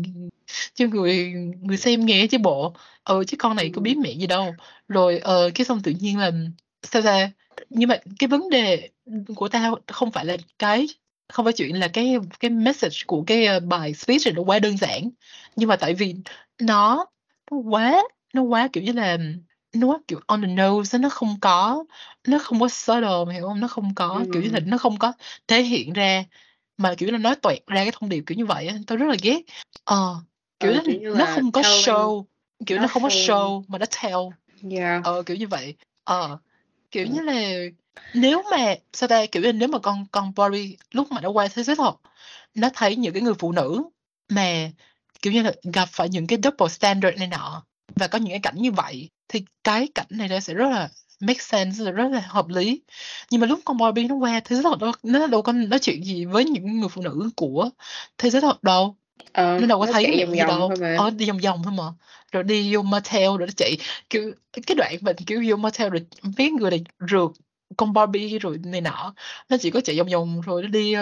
cho người người xem nghe chứ bộ. Ừ chứ con này có Ừm. biết mẹ gì đâu. Rồi ờ cái xong tự nhiên là sao ra nhưng mà cái vấn đề của tao không phải là cái không phải chuyện là cái cái message của cái ờ, bài speech này nó quá đơn giản. Nhưng mà tại vì nó nó quá nó quá kiểu như là nó quá kiểu on the nose nó không có nó không có subtle hiểu không? Nó không có kiểu như là Ừm. nó không có thể hiện ra mà kiểu là nói toẹt ra cái thông điệp kiểu như vậy á tao rất là ghét. Ờ kiểu Ờ, nó kiểu nó là không có telling show kiểu nó nó không có show mà nó tell. Yeah. Ờ kiểu như vậy. Ờ kiểu Ừm. như là nếu mà sao ta kiểu như nếu mà con con Barbie lúc mà nó qua thế giới thật nó thấy những cái người phụ nữ mà kiểu như là gặp phải những cái double standard này nọ và có những cái cảnh như vậy thì cái cảnh này nó sẽ rất là make sense rất là hợp lý. Nhưng mà lúc con Barbie nó qua thế giới thật nó nó đâu có nói chuyện gì với những người phụ nữ của thế giới thật đâu. Ờ, nó đâu có nó thấy vòng gì vòng đâu ờ đi vòng vòng thôi mà. Rồi đi vô motel rồi nó chạy kiểu cái đoạn mình kiểu vô motel rồi mấy người này rượt con Barbie rồi này nọ. Nó chỉ có chạy vòng vòng rồi nó đi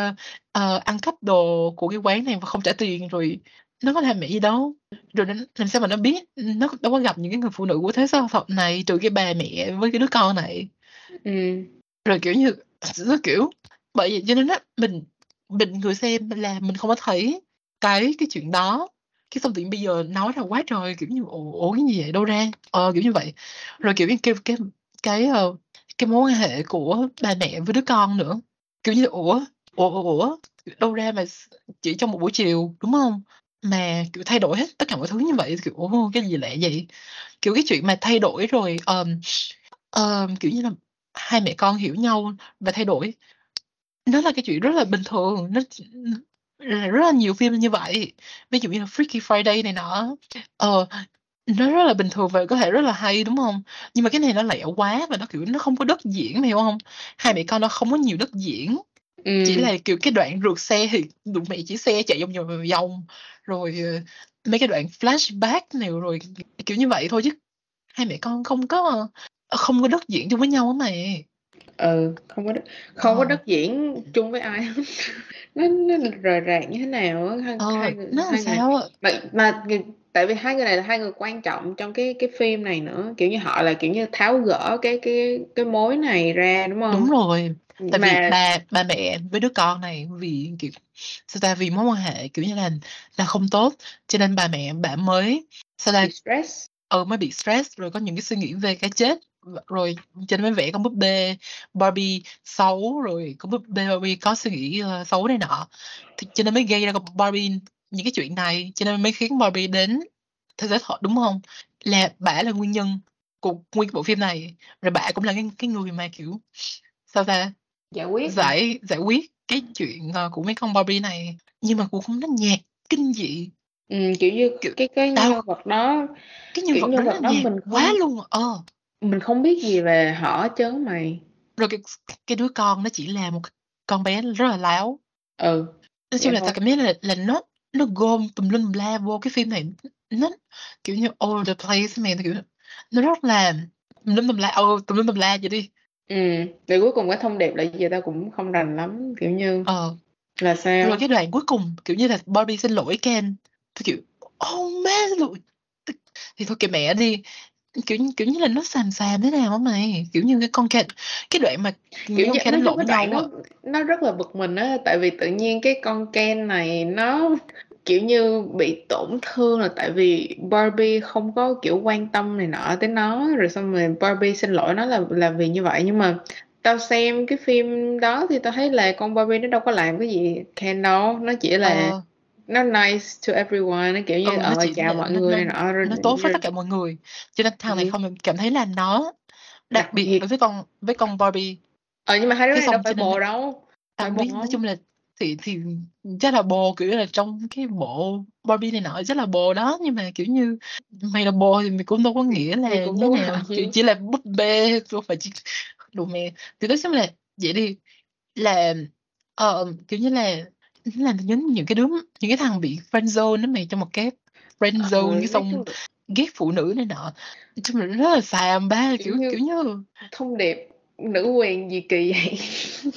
ờ, ăn cắp đồ của cái quán này và không trả tiền rồi nó có làm mẹ gì đâu. Rồi nó, làm sao mà nó biết? Nó đâu có gặp những cái người phụ nữ của thế giới thật này trừ cái bà mẹ với cái đứa con này. Ừm. rồi kiểu như nó kiểu bởi vậy cho nên á mình mình người xem là mình không có thấy cái cái chuyện đó. Cái xong tự bây giờ nói ra quá trời kiểu như ủa, cái gì vậy? Đâu ra? Ờ kiểu như vậy. Rồi kiểu như cái cái cái ờ, cái mối quan hệ của bà mẹ với đứa con nữa. Kiểu như ủa ủa, ủa đâu ra mà chỉ trong một buổi chiều đúng không mà kiểu thay đổi hết tất cả mọi thứ như vậy kiểu cái gì lạ vậy? Kiểu cái chuyện mà thay đổi rồi um, um, kiểu như là hai mẹ con hiểu nhau và thay đổi nó là cái chuyện rất là bình thường nó là rất là nhiều phim như vậy. Ví dụ như là Freaky Friday này nọ ờ nó rất là bình thường và có thể rất là hay đúng không? Nhưng mà cái này nó lẹo quá và nó kiểu nó không có đất diễn hiểu không? Hai mẹ con nó không có nhiều đất diễn chỉ Ừm. là kiểu cái đoạn rượt xe thì tụi mẹ chỉ xe chạy vòng vòng vòng rồi ờ, mấy cái đoạn flashback này rồi kiểu như vậy thôi chứ hai mẹ con không có không có đất diễn chung với nhau á mày. Ừ, không có đất không có ờ. đất diễn chung với ai hết. Nó nó rời rạc như thế nào á, hai ờ hai người nó hai người. sao á? Mà mà tại vì hai người này là hai người quan trọng trong cái cái phim này nữa, kiểu như, họ là, kiểu như, tháo gỡ cái cái cái mối này ra, đúng đúng hông? rồi tại vì Mà ba ba mẹ với đứa con này vì kiểu sao ta vì mối quan hệ kiểu như là là không tốt cho nên bà mẹ bả mới sao ta stress. ừ mới bị stress rồi có những cái suy nghĩ về cái chết. Rồi cho nên mới vẽ con búp bê Barbie xấu rồi con búp bê Barbie có suy nghĩ ờ, xấu này nọ. Thì cho nên mới gây ra con Barbie những cái chuyện này. Cho nên mới khiến Barbie đến thế giới thật đúng không? Là bả là nguyên nhân của nguyên bộ phim này. Rồi bả cũng là cái cái người mà kiểu sao ta Giải quyết. Giải giải quyết cái chuyện ờ, của mấy con Barbie này. Nhưng mà cũng không nó nhạt kinh dị. Ừm, kiểu như, kiểu cái cái nhân vật đó cái nhân vật nhân đó vật đó nhạt mình quá không luôn ờ. Mình không biết gì về họ á mày. rồi cái cái đứa con nó chỉ là một con bé rất là láo. Ừ, nói chung là tao cảm thấy là là nó nó gom tùm lum la vô cái phim này. Nó kiểu như all the place man kiểu nó rất là tùm lum tùm la ừ, tùm lum tùm la vậy đi Ừm, rồi cuối cùng cái thông điệp là gì tao cũng không rành lắm, kiểu như ờ. là rồi sao? cái đoạn cuối cùng kiểu như là Barbie xin lỗi Ken. Thì kiểu oh man xin lỗi thì thôi kệ mẹ đi. Kiểu như kiểu như là nó xàm xàm thế nào á mày? Kiểu như cái con Ken cái đoạn mà Kiểu con như Ken nói đánh chung lộn cái với đoạn nhau nó nó rất là bực mình á, tại vì tự nhiên cái con Ken này nó kiểu như bị tổn thương là tại vì Barbie không có kiểu quan tâm này nọ tới nó rồi xong rồi Barbie xin lỗi nó là là vì như vậy. Nhưng mà tao xem cái phim đó thì tao thấy là con Barbie nó đâu có làm cái gì Ken đâu nó chỉ là ờ. nó nice to everyone nó kiểu như ừ nó ờ chỉ chào là mọi nó người nó nọ rồi nó tốt với tất cả mọi người. Cho nên thằng này ừ, không cảm thấy là nó đặc đặc biệt với con với con Barbie. Ờ nhưng mà hai đứa này đâu phải bồ đâu tao biết nói chung là thì thì chắc là bồ kiểu là trong cái bộ Barbie này nọ chắc là bồ đó nhưng mà kiểu như mày là bồ thì mày cũng đâu có nghĩa là cũng như nào hận kiểu chỉ là búp bê không phải chỉ đồ mè. Thì nói chung là vậy đi là ờ, kiểu như là là nhấn những cái đứa những cái thằng bị friend zone đó mày trong một cái friend ờ, zone cái nói xong là ghét phụ nữ này nọ. Chung là rất là xàm ba kiểu kiểu như kiểu như thông điệp nữ quyền gì kỳ vậy?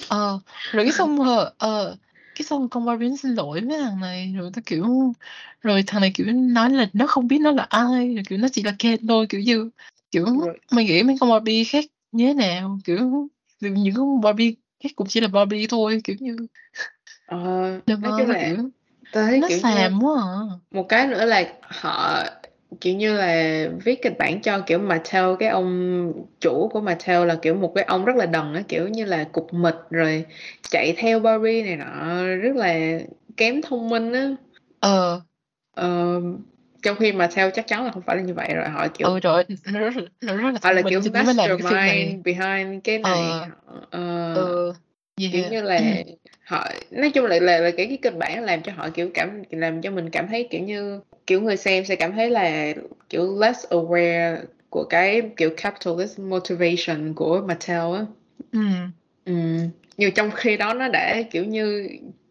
Ờ rồi cái xong ờ ờ cái xong con Barbie xin lỗi với thằng này rồi nó kiểu rồi thằng này kiểu nói là nó không biết nó là ai rồi kiểu nó chỉ là Ken thôi kiểu như kiểu rồi. mày nghĩ mấy con Barbie khác như thế nào? Kiểu những con Barbie khác cũng chỉ là Barbie thôi kiểu như ờ, đừng nói chung là kiểu thấy nó kiểu xàm quá à. một cái nữa là họ kiểu như là viết kịch bản cho kiểu Mattel cái ông chủ của Mattel là kiểu một cái ông rất là đần á kiểu như là cục mịch rồi chạy theo Barbie này nọ rất là kém thông minh á. Ờ. Ờ, trong khi Mattel chắc chắn là không phải là như vậy rồi họ kiểu ờ trời ơi, nó rất là, nó rất là họ kiểu mastermind behind cái này ờ. Ờ, ờ. Kiểu yeah như là họ nói chung là là, là cái cái kịch bản làm cho họ kiểu cảm làm cho mình cảm thấy kiểu như kiểu người xem sẽ cảm thấy là kiểu less aware của cái kiểu capitalist motivation của Mattel á. Ừ. Ừ. nhưng trong khi đó nó đã kiểu như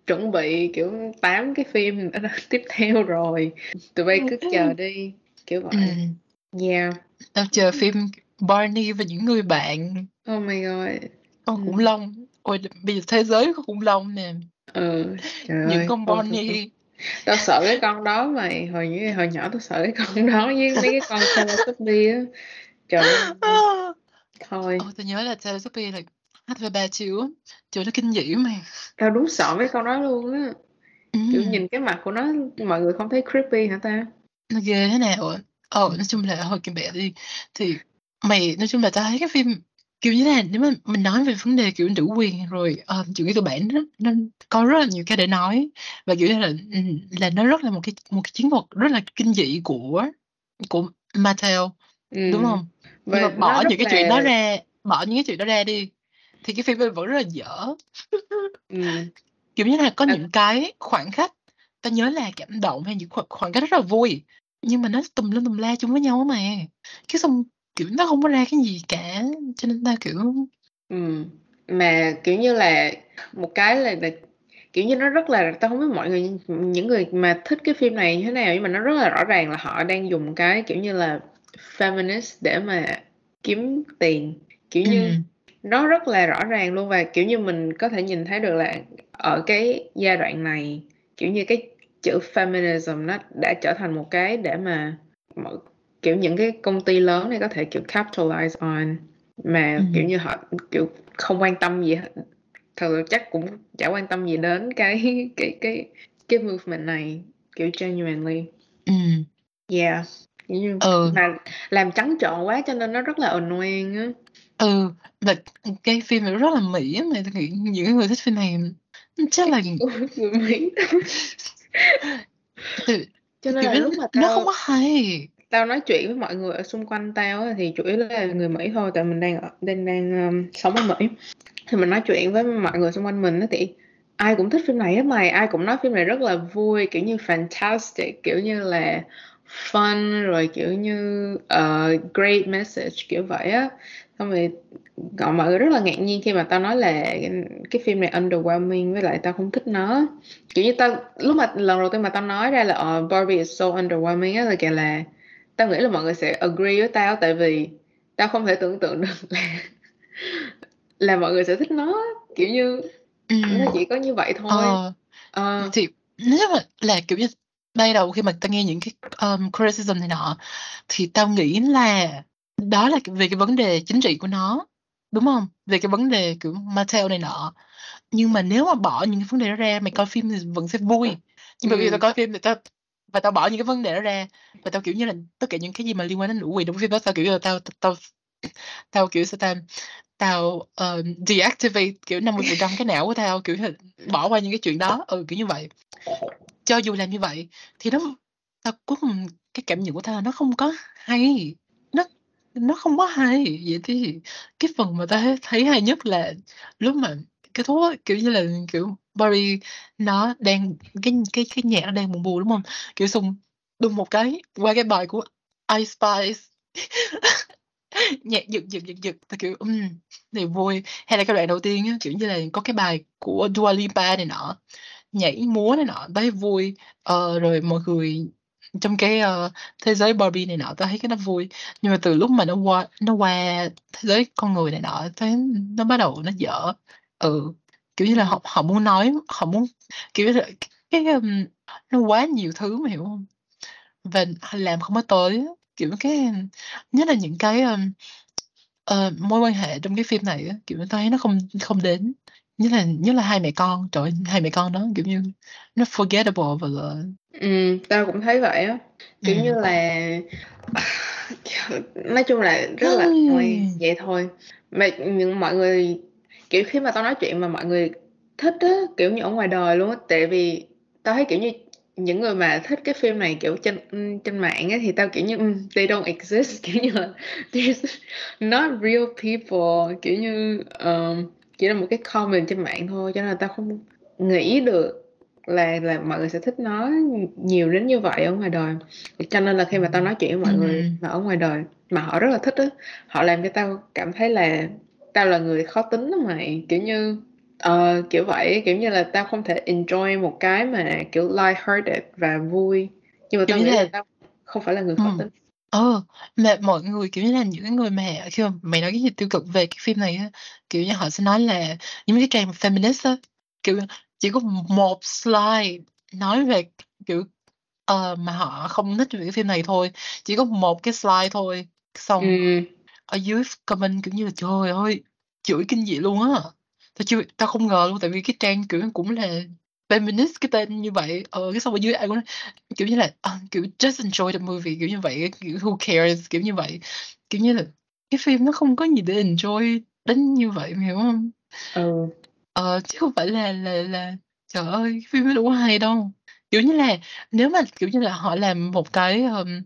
chuẩn bị kiểu 8 cái phim tiếp theo rồi. Tụi bay cứ chờ đi kiểu ừ. vậy. Yeah. Tao chờ phim Barney và những người bạn. Oh my god. Con ừ. khủng long ôi bây giờ thế giới có khủng long nè. Ừ trời những ơi con. Barney tao sợ cái con đó mày hồi như hồi nhỏ tao sợ cái con đó với mấy cái con Teletubby á. Trời ơi. À. thôi. Ồ, tao nhớ là Teletubby là H3 chiếu trời nó kinh dị mày tao đúng sợ mấy con đó luôn á. Ừ. kiểu nhìn cái mặt của nó mọi người không thấy creepy hả ta? Nó ghê thế nào ờ nói chung là hồi kìa mẹ đi thì mày nói chung là tao thấy cái phim kiểu như là nếu mà mình nói về vấn đề kiểu nữ quyền rồi uh, chuyện cái cơ bản nó, nó có rất là nhiều cái để nói. Và kiểu như là là nó rất là một cái một cái chiến thuật rất là kinh dị của của Mattel ừ. đúng không? Nhưng và mà bỏ những cái chuyện đó là ra bỏ những cái chuyện đó ra đi thì cái phim vẫn rất là dở. Ừ. kiểu như là có à, những cái khoảnh khắc ta nhớ là cảm động hay những khoảnh, khoảnh khắc rất là vui nhưng mà nó tùm lum tùm la chung với nhau mà. Cái xong kiểu nó không có ra cái gì cả cho nên ta kiểu ừ. mà kiểu như là một cái là, là kiểu như nó rất là tao không biết mọi người những người mà thích cái phim này như thế nào nhưng mà nó rất là rõ ràng là họ đang dùng cái kiểu như là feminist để mà kiếm tiền. Kiểu ừ, như nó rất là rõ ràng luôn và kiểu như mình có thể nhìn thấy được là ở cái giai đoạn này kiểu như cái chữ feminism nó đã trở thành một cái để mà kiểu những cái công ty lớn này có thể kiểu capitalize on mà ừ, kiểu như họ kiểu không quan tâm gì hết. Thật chắc cũng chả quan tâm gì đến cái cái cái cái movement này kiểu genuinely. Ừ, yeah. Như ừ, mà làm trắng trợn quá cho nên nó rất là annoying á. Ừ và cái phim này rất là mỹ á, mà tôi nghĩ những người thích phim này chắc là người Mỹ. Cho nên là lúc mà nó không tao có hay tao nói chuyện với mọi người ở xung quanh tao á, thì chủ yếu là người Mỹ thôi tại mình đang ở đang đang um, sống ở Mỹ. Thì mình nói chuyện với mọi người xung quanh mình á thì ai cũng thích phim này hết mày ai cũng nói phim này rất là vui kiểu như fantastic kiểu như là fun rồi kiểu như uh, great message kiểu vậy á. Xong rồi gọi mọi người rất là ngạc nhiên khi mà tao nói là cái, cái phim này underwhelming với lại tao không thích nó. Kiểu như tao lúc mà lần đầu tiên mà tao nói ra là uh, Barbie is so underwhelming á là kìa là tao nghĩ là mọi người sẽ agree với tao tại vì tao không thể tưởng tượng được là là mọi người sẽ thích nó kiểu như ừ. nó chỉ có như vậy thôi. Ờ. Ờ, thì nếu mà là kiểu như ban đầu khi mà ta nghe những cái um, criticism này nọ thì tao nghĩ là đó là về cái vấn đề chính trị của nó đúng không? Về cái vấn đề kiểu Mattel này nọ. Nhưng mà nếu mà bỏ những cái vấn đề đó ra mày coi phim thì vẫn sẽ vui. Nhưng mà bây giờ tao coi phim thì tao và tao bỏ những cái vấn đề đó ra. Và tao kiểu như là tất cả những cái gì mà liên quan đến nữ quyền trong phim đó tao kiểu là tao tao tao kiểu sao tao tao uh, deactivate kiểu 50% cái não của tao kiểu là bỏ qua những cái chuyện đó. Ừ kiểu như vậy. Cho dù làm như vậy thì nó tao cuối cùng cái cảm nhận của tao nó không có hay. Nó nó không có hay. Vậy thì cái phần mà tao thấy hay nhất là lúc mà cái thuốc kiểu như là kiểu Barbie nó đang cái cái cái nhạc nó đang buồn buồn đúng không? Kiểu sùng đùng một cái qua cái bài của Ice Spice. Nhạc giật giật giật giật ta kiểu um, này vui. Hay là cái đoạn đầu tiên á, kiểu như là có cái bài của Dua Lipa này nọ nhảy múa này nọ thấy vui. Ờ, rồi mọi người trong cái uh, thế giới Barbie này nọ tao thấy cái nó vui. Nhưng mà từ lúc mà nó qua nó qua thế giới con người này nọ thấy nó bắt đầu nó dở ừ kiểu như là họ họ muốn nói họ muốn kiểu như là cái um, nó quá nhiều thứ mà hiểu không? Và làm không có tới kiểu cái nhất là những cái um, ờ, mối quan hệ trong cái phim này á, kiểu tôi thấy nó không không đến. Nhất là nhất là hai mẹ con trời ơi, hai mẹ con đó kiểu như nó forgettable và là Ừm, tao cũng thấy vậy á. Kiểu Ừ. như là nói chung là rất là thôi vậy thôi. Mà những mọi người kiểu khi mà tao nói chuyện mà mọi người thích á kiểu như ở ngoài đời luôn á tại vì tao thấy kiểu như những người mà thích cái phim này kiểu trên trên mạng á thì tao kiểu như um, they don't exist kiểu như là there's not real people kiểu như um, chỉ là một cái comment trên mạng thôi cho nên là tao không nghĩ được là là mọi người sẽ thích nó nhiều đến như vậy ở ngoài đời cho nên là khi mà tao nói chuyện với mọi người Ừ. mà ở ngoài đời mà họ rất là thích á họ làm cho tao cảm thấy là tao là người khó tính lắm mày. Kiểu như ờ, kiểu vậy kiểu như là tao không thể enjoy một cái mà kiểu light-hearted và vui. Nhưng mà tao nghĩ là là- tao không phải là người khó Ừ. tính. Ờ, mà mọi người kiểu như là những cái người mà khi mà mày nói cái gì tiêu cực về cái phim này á, kiểu như họ sẽ nói là những cái trang feminist á, kiểu chỉ có một slide nói về kiểu ờ, mà họ không thích về cái phim này thôi, chỉ có một cái slide thôi, xong ừ, ở dưới comment kiểu như là trời ơi chửi kinh dị luôn á. Tao chưa tao không ngờ luôn tại vì cái trang kiểu cũng là feminist cái tên như vậy. Ờ cái xong ở dưới ai cũng nói, kiểu như là ờ, kiểu just enjoy the movie kiểu như vậy kiểu who cares? kiểu như vậy. Kiểu như là cái phim nó không có gì để enjoy đến như vậy hiểu không? Ừ. Ờ chứ không phải là là là trời ơi cái phim nó có hay đâu kiểu như là nếu mà kiểu như là họ làm một cái um,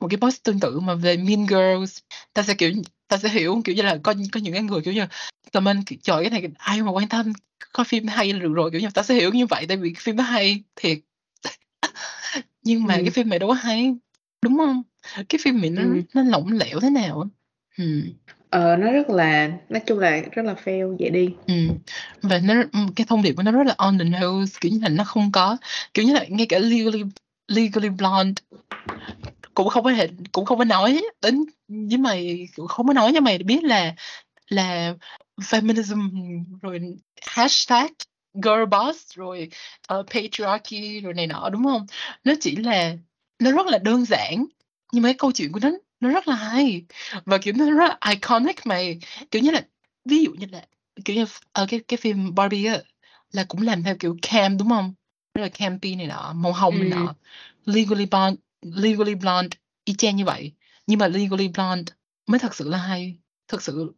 một cái post tương tự mà về Mean Girls ta sẽ kiểu ta sẽ hiểu kiểu như là có có những cái người kiểu như comment trời cái này ai mà quan tâm coi phim hay là được rồi kiểu như ta sẽ hiểu như vậy tại vì phim nó hay thiệt nhưng mà Ừ. cái phim này đâu có hay đúng không cái phim này nó Ừ. nó lỏng lẻo thế nào ừ ờ nó rất là nói chung là rất là fail vậy đi Ừ. và nó ừ, cái thông điệp của nó rất là on the nose kiểu như là nó không có kiểu như là ngay cả legally legally blonde cũng không có thể cũng không có nói đến với mày cũng không có nói cho mày biết là là feminism rồi hashtag girl boss rồi uh, patriarchy rồi này nọ đúng không nó chỉ là nó rất là đơn giản nhưng mà cái câu chuyện của nó nó rất là hay. Và kiểu nó rất là iconic mày kiểu như là ví dụ như là kiểu như ở cái cái phim Barbie á là cũng làm theo kiểu cam đúng không rất là campy này nọ màu hồng này nọ. Legally blonde legally blonde y chang như vậy. Nhưng mà legally blonde mới thật sự là hay. Thật sự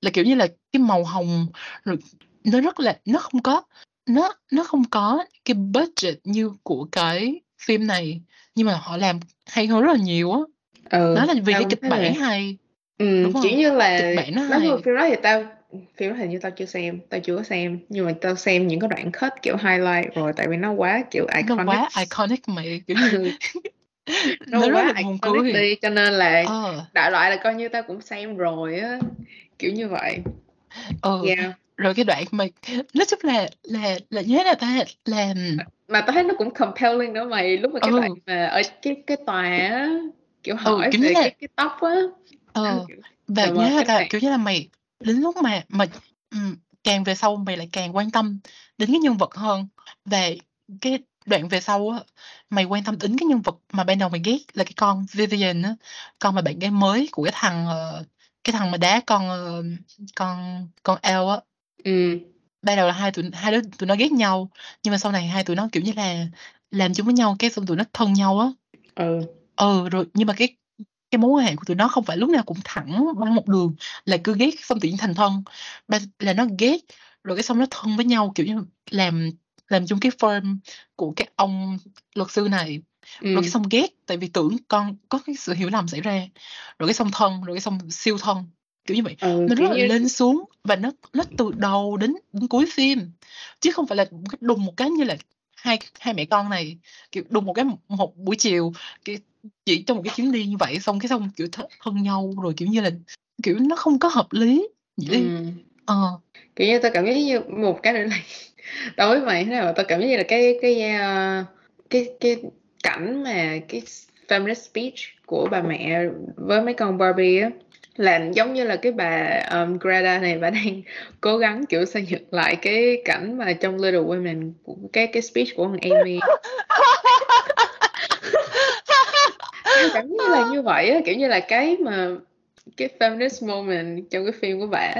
là kiểu như là cái màu hồng rồi nó rất là nó không có nó nó không có cái budget như của cái phim này. Nhưng mà họ làm hay hơn rất là nhiều á ừ đó là vì cái kịch bản vậy. hay ừ đúng như là Kịch bản nó nói hay. về phim đó thì tao phim đó hình như tao chưa xem tao chưa có xem nhưng mà tao xem những cái đoạn cut kiểu highlight rồi tại vì nó quá kiểu nó iconic quá iconic mày kiểu như Ừ. nó, nó rất quá là iconic đi cho nên là ờ đại loại là coi như tao cũng xem rồi á kiểu như vậy ờ yeah rồi cái đoạn mà nói chung là là là như thế nào ta là mà tao thấy nó cũng compelling nữa mày lúc mà cái Ừ. đoạn mà ở cái cái tòa á kiểu hỏi kiểu như về là- cái cái tóc á. Ờ Kiểu- và cái ta này- kiểu như là mày đến lúc mà mà ừm, càng về sau mày lại càng quan tâm đến cái nhân vật hơn. Và cái đoạn về sau á mày quan tâm đến cái nhân vật mà ban đầu mày ghét là cái con Vivian á con mà bạn gái mới của cái thằng ờ, cái thằng mà đá con ờ, con con Elle á. Ừ. Ban đầu là hai tụi hai đứa tụi nó ghét nhau nhưng mà sau này hai tụi nó kiểu như là làm chung với nhau cái xong tụi nó thân nhau á. Ừ ừ rồi nhưng mà cái cái mối quan hệ của tụi nó không phải lúc nào cũng thẳng băng một đường là cứ ghét xong tự nhiên thành thân. Là nó ghét rồi cái xong nó thân với nhau kiểu như làm làm chung cái firm của cái ông luật sư này. Ừ. Rồi cái xong ghét tại vì tưởng con có cái sự hiểu lầm xảy ra. Rồi cái xong thân rồi cái xong siêu thân kiểu như vậy. Ừ nó rất là như lên xuống và nó nó từ đầu đến, đến cuối phim. Chứ không phải là đùng một cái như là hai hai mẹ con này kiểu đùng một cái một buổi chiều kiểu chỉ trong một cái chuyến đi như vậy xong cái xong kiểu th- thân nhau rồi kiểu như là kiểu nó không có hợp lý vậy đi ừ. Ờ. Kiểu như tôi cảm thấy như một cái nữa là đối với mày thế nào tôi cảm thấy như là cái cái ờ, cái cái cảnh mà cái feminist speech của bà mẹ với mấy con Barbie á là giống như là cái bà um, Greta này bà đang cố gắng kiểu xây dựng lại cái cảnh mà trong Little Women của cái cái speech của thằng Amy Em cảm như là như vậy á kiểu như là cái mà cái feminist moment trong cái phim của bà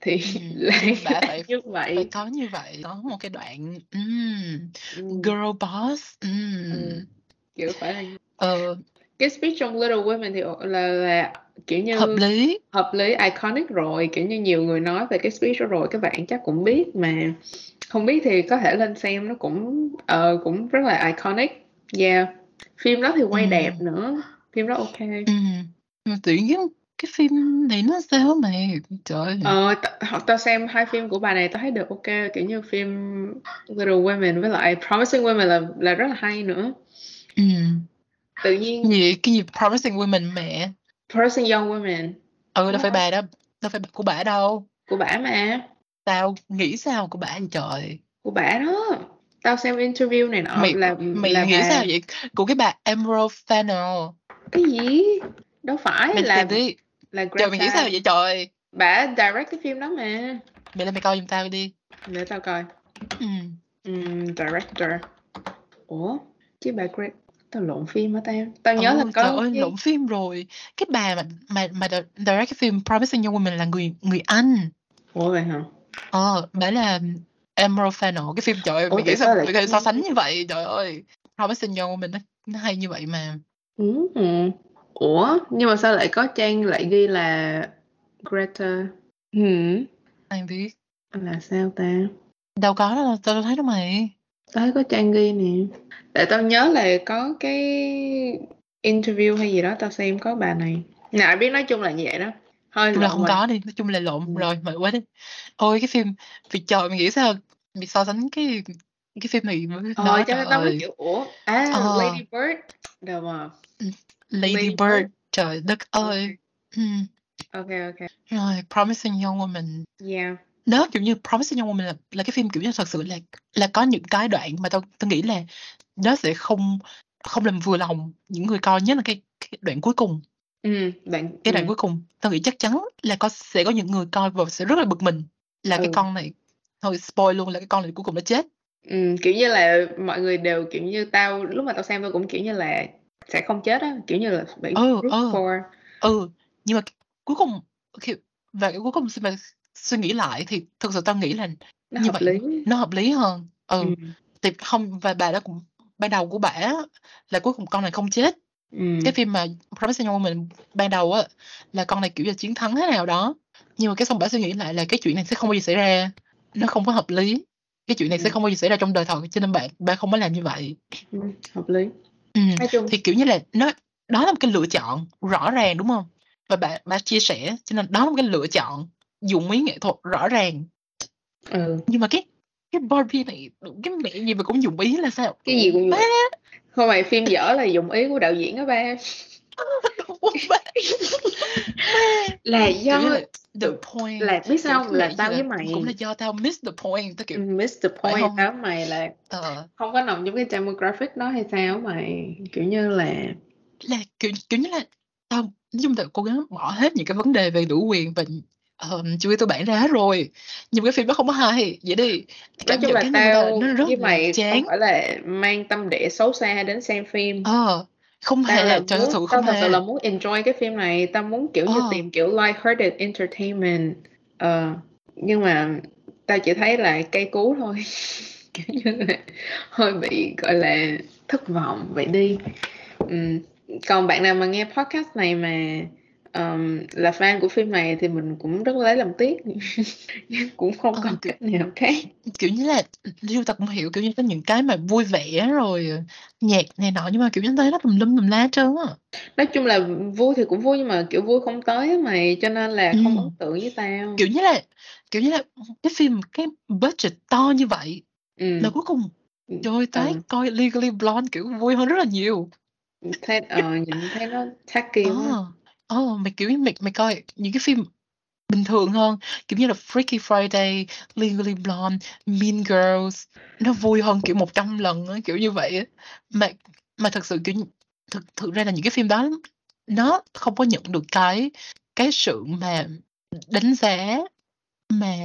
thì ừ. lại bà phải như phải vậy có như vậy có một cái đoạn um, ừ. girl boss um. Ừ. kiểu phải là ờ, cái speech trong Little Women thì là là kiểu như hợp lý. hợp lý iconic rồi kiểu như nhiều người nói về cái speech đó rồi các bạn chắc cũng biết mà. Không biết thì có thể lên xem nó cũng ờ, cũng rất là iconic. Yeah. Phim đó thì quay Ừ. đẹp nữa. Phim đó ok. Ừ. mà tự nhiên cái phim này nó sao mày trời ờ tao xem hai phim của bà này tao thấy được ok kiểu như phim Little Women với lại Promising Women là là rất là hay nữa. Ừ. tự nhiên gì cái gì promising women mẹ Promising Young Women ừ đâu phải bà đó đâu phải của bà đâu? Của bả mà. Tao nghĩ sao của bà vậy trời? Của bả đó. Tao xem interview này nọ mày là mày là nghĩ bà sao vậy? Của cái bà Emerald Fennell cái gì? Đâu phải mày là đi. là trời mày nghĩ Greta sao vậy trời? Bả direct cái phim đó mà. Mày lên mày coi giùm tao đi. Để tao coi. Ừ. Ừm, director. Ủa? Chứ bà Greta tao lộn phim hả tao? Tao nhớ là ừ, trời có ơi cái lộn phim rồi. Cái bà mà mà mà di- direct cái phim Promising Young Woman là người người Anh. Ủa vậy hả? Ờ bà là Emerald Fennell cái phim trời ơi tại nghĩ sao lại thể so sánh như vậy? Trời ơi Promising Young Woman nó, nó hay như vậy mà. Ừm. ủa nhưng mà sao lại có trang lại ghi là Greta? Ừm, ai biết. Là sao ta? Đâu có đâu tao thấy đâu mày thấy có trang ghi nè. Tại tao nhớ là có cái interview hay gì đó tao xem có bà này. Ai biết nói chung là như vậy đó. Chung là lộn không rồi. có đi nói chung là lộn. Ừ. rồi mệt quá đi. Ôi cái phim vì trời mày nghĩ sao? Bị so sánh cái cái phim này với ờ nó cho tao mới kiểu ủa? À Ờ. Lady Bird. Đâu mà Lady Lady Bird. Bird. trời đất ơi. Ừ. ok ok. Rồi Promising Young Woman. Yeah đó kiểu như Promising Young Woman là, là cái phim kiểu như thật sự là là có những cái đoạn mà tao tao nghĩ là nó sẽ không không làm vừa lòng những người coi nhất là cái, cái đoạn cuối cùng ừ bạn cái ừ. đoạn cuối cùng tao nghĩ chắc chắn là có sẽ có những người coi và sẽ rất là bực mình là cái Ừ. con này thôi spoil luôn là cái con này cuối cùng nó chết ừ, kiểu như là mọi người đều kiểu như tao lúc mà tao xem tao cũng kiểu như là sẽ không chết á kiểu như là bị Ừ, ừ. for ừ nhưng mà cuối cùng khi và cái cuối cùng mà suy nghĩ lại thì thực sự tao nghĩ là nó như vậy lý nó hợp lý hơn ừ, ừ. thì không và bà đó cũng ban đầu của bả là cuối cùng con này không chết Ừ. cái phim mà Promising Young Woman ban đầu á là con này kiểu là chiến thắng thế nào đó nhưng mà cái xong bả suy nghĩ lại là cái chuyện này sẽ không bao giờ xảy ra nó không có hợp lý cái chuyện này sẽ Ừ. không bao giờ xảy ra trong đời thật cho nên bạn bạn không có làm như vậy Ừ. hợp lý ừ. thì kiểu như là nó đó là một cái lựa chọn rõ ràng đúng không và bạn bạn chia sẻ cho nên đó là một cái lựa chọn dụng ý nghệ thuật rõ ràng. Ừ. nhưng mà cái cái Barbie này cái mẹ gì mà cũng dụng ý là sao? Cái gì cũng không phải phim dở là dụng ý của đạo diễn đó ba. Là do the point là biết sao không? Là tao với mày. Cũng là do tao miss the point tao kiểu miss the point không? với mày là ờ, không có nằm trong cái demographic đó hay sao mày? Kiểu như là là kiểu kiểu như là tao nói chung là cố gắng bỏ hết những cái vấn đề về đủ quyền và um, chú ý tôi bản ra hết rồi. Nhưng cái phim đó không có hay. Vậy đi. Nói cảm chung nhận là cá nhân của tao nó rất với là mày chán. không phải là mang tâm địa xấu xa đến xem phim. Ờ không tao là hề trời muốn sự tao không thật sự hề là muốn enjoy cái phim này. Tao muốn kiểu như Ờ. tìm kiểu light-hearted entertainment. Ờ nhưng mà tao chỉ thấy là cây cú thôi. Kiểu như là hơi bị gọi là thất vọng. Vậy đi. Ừm, còn bạn nào mà nghe podcast này mà um, là fan của phim này thì mình cũng rất lấy làm tiếc. Nhưng cũng không Ờ, còn kiểu cách nào khác. kiểu như là Liêu ta cũng hiểu kiểu như có những cái mà vui vẻ rồi ờ, nhạc này nọ nhưng mà kiểu như thấy nó tùm lum tùm la hết trơn á. Nói chung là vui thì cũng vui nhưng mà kiểu vui không tới mày cho nên là không Ừ. ấn tượng với tao. Kiểu như là kiểu như là cái phim cái budget to như vậy ừ. mà cuối cùng Ừ, trời thấy ừ. coi Legally Blonde kiểu vui hơn rất là nhiều. Thấy ờ, nhìn thấy nó tacky quá ờ ờ mày kiểu như mày mày coi những cái phim bình thường hơn kiểu như là Freaky Friday Legally Blonde Mean Girls nó vui hơn kiểu 100 lần á, kiểu như vậy á. mà mà thật sự kiểu thực thực ra là những cái phim đó nó không có nhận được cái cái sự mà đánh giá mà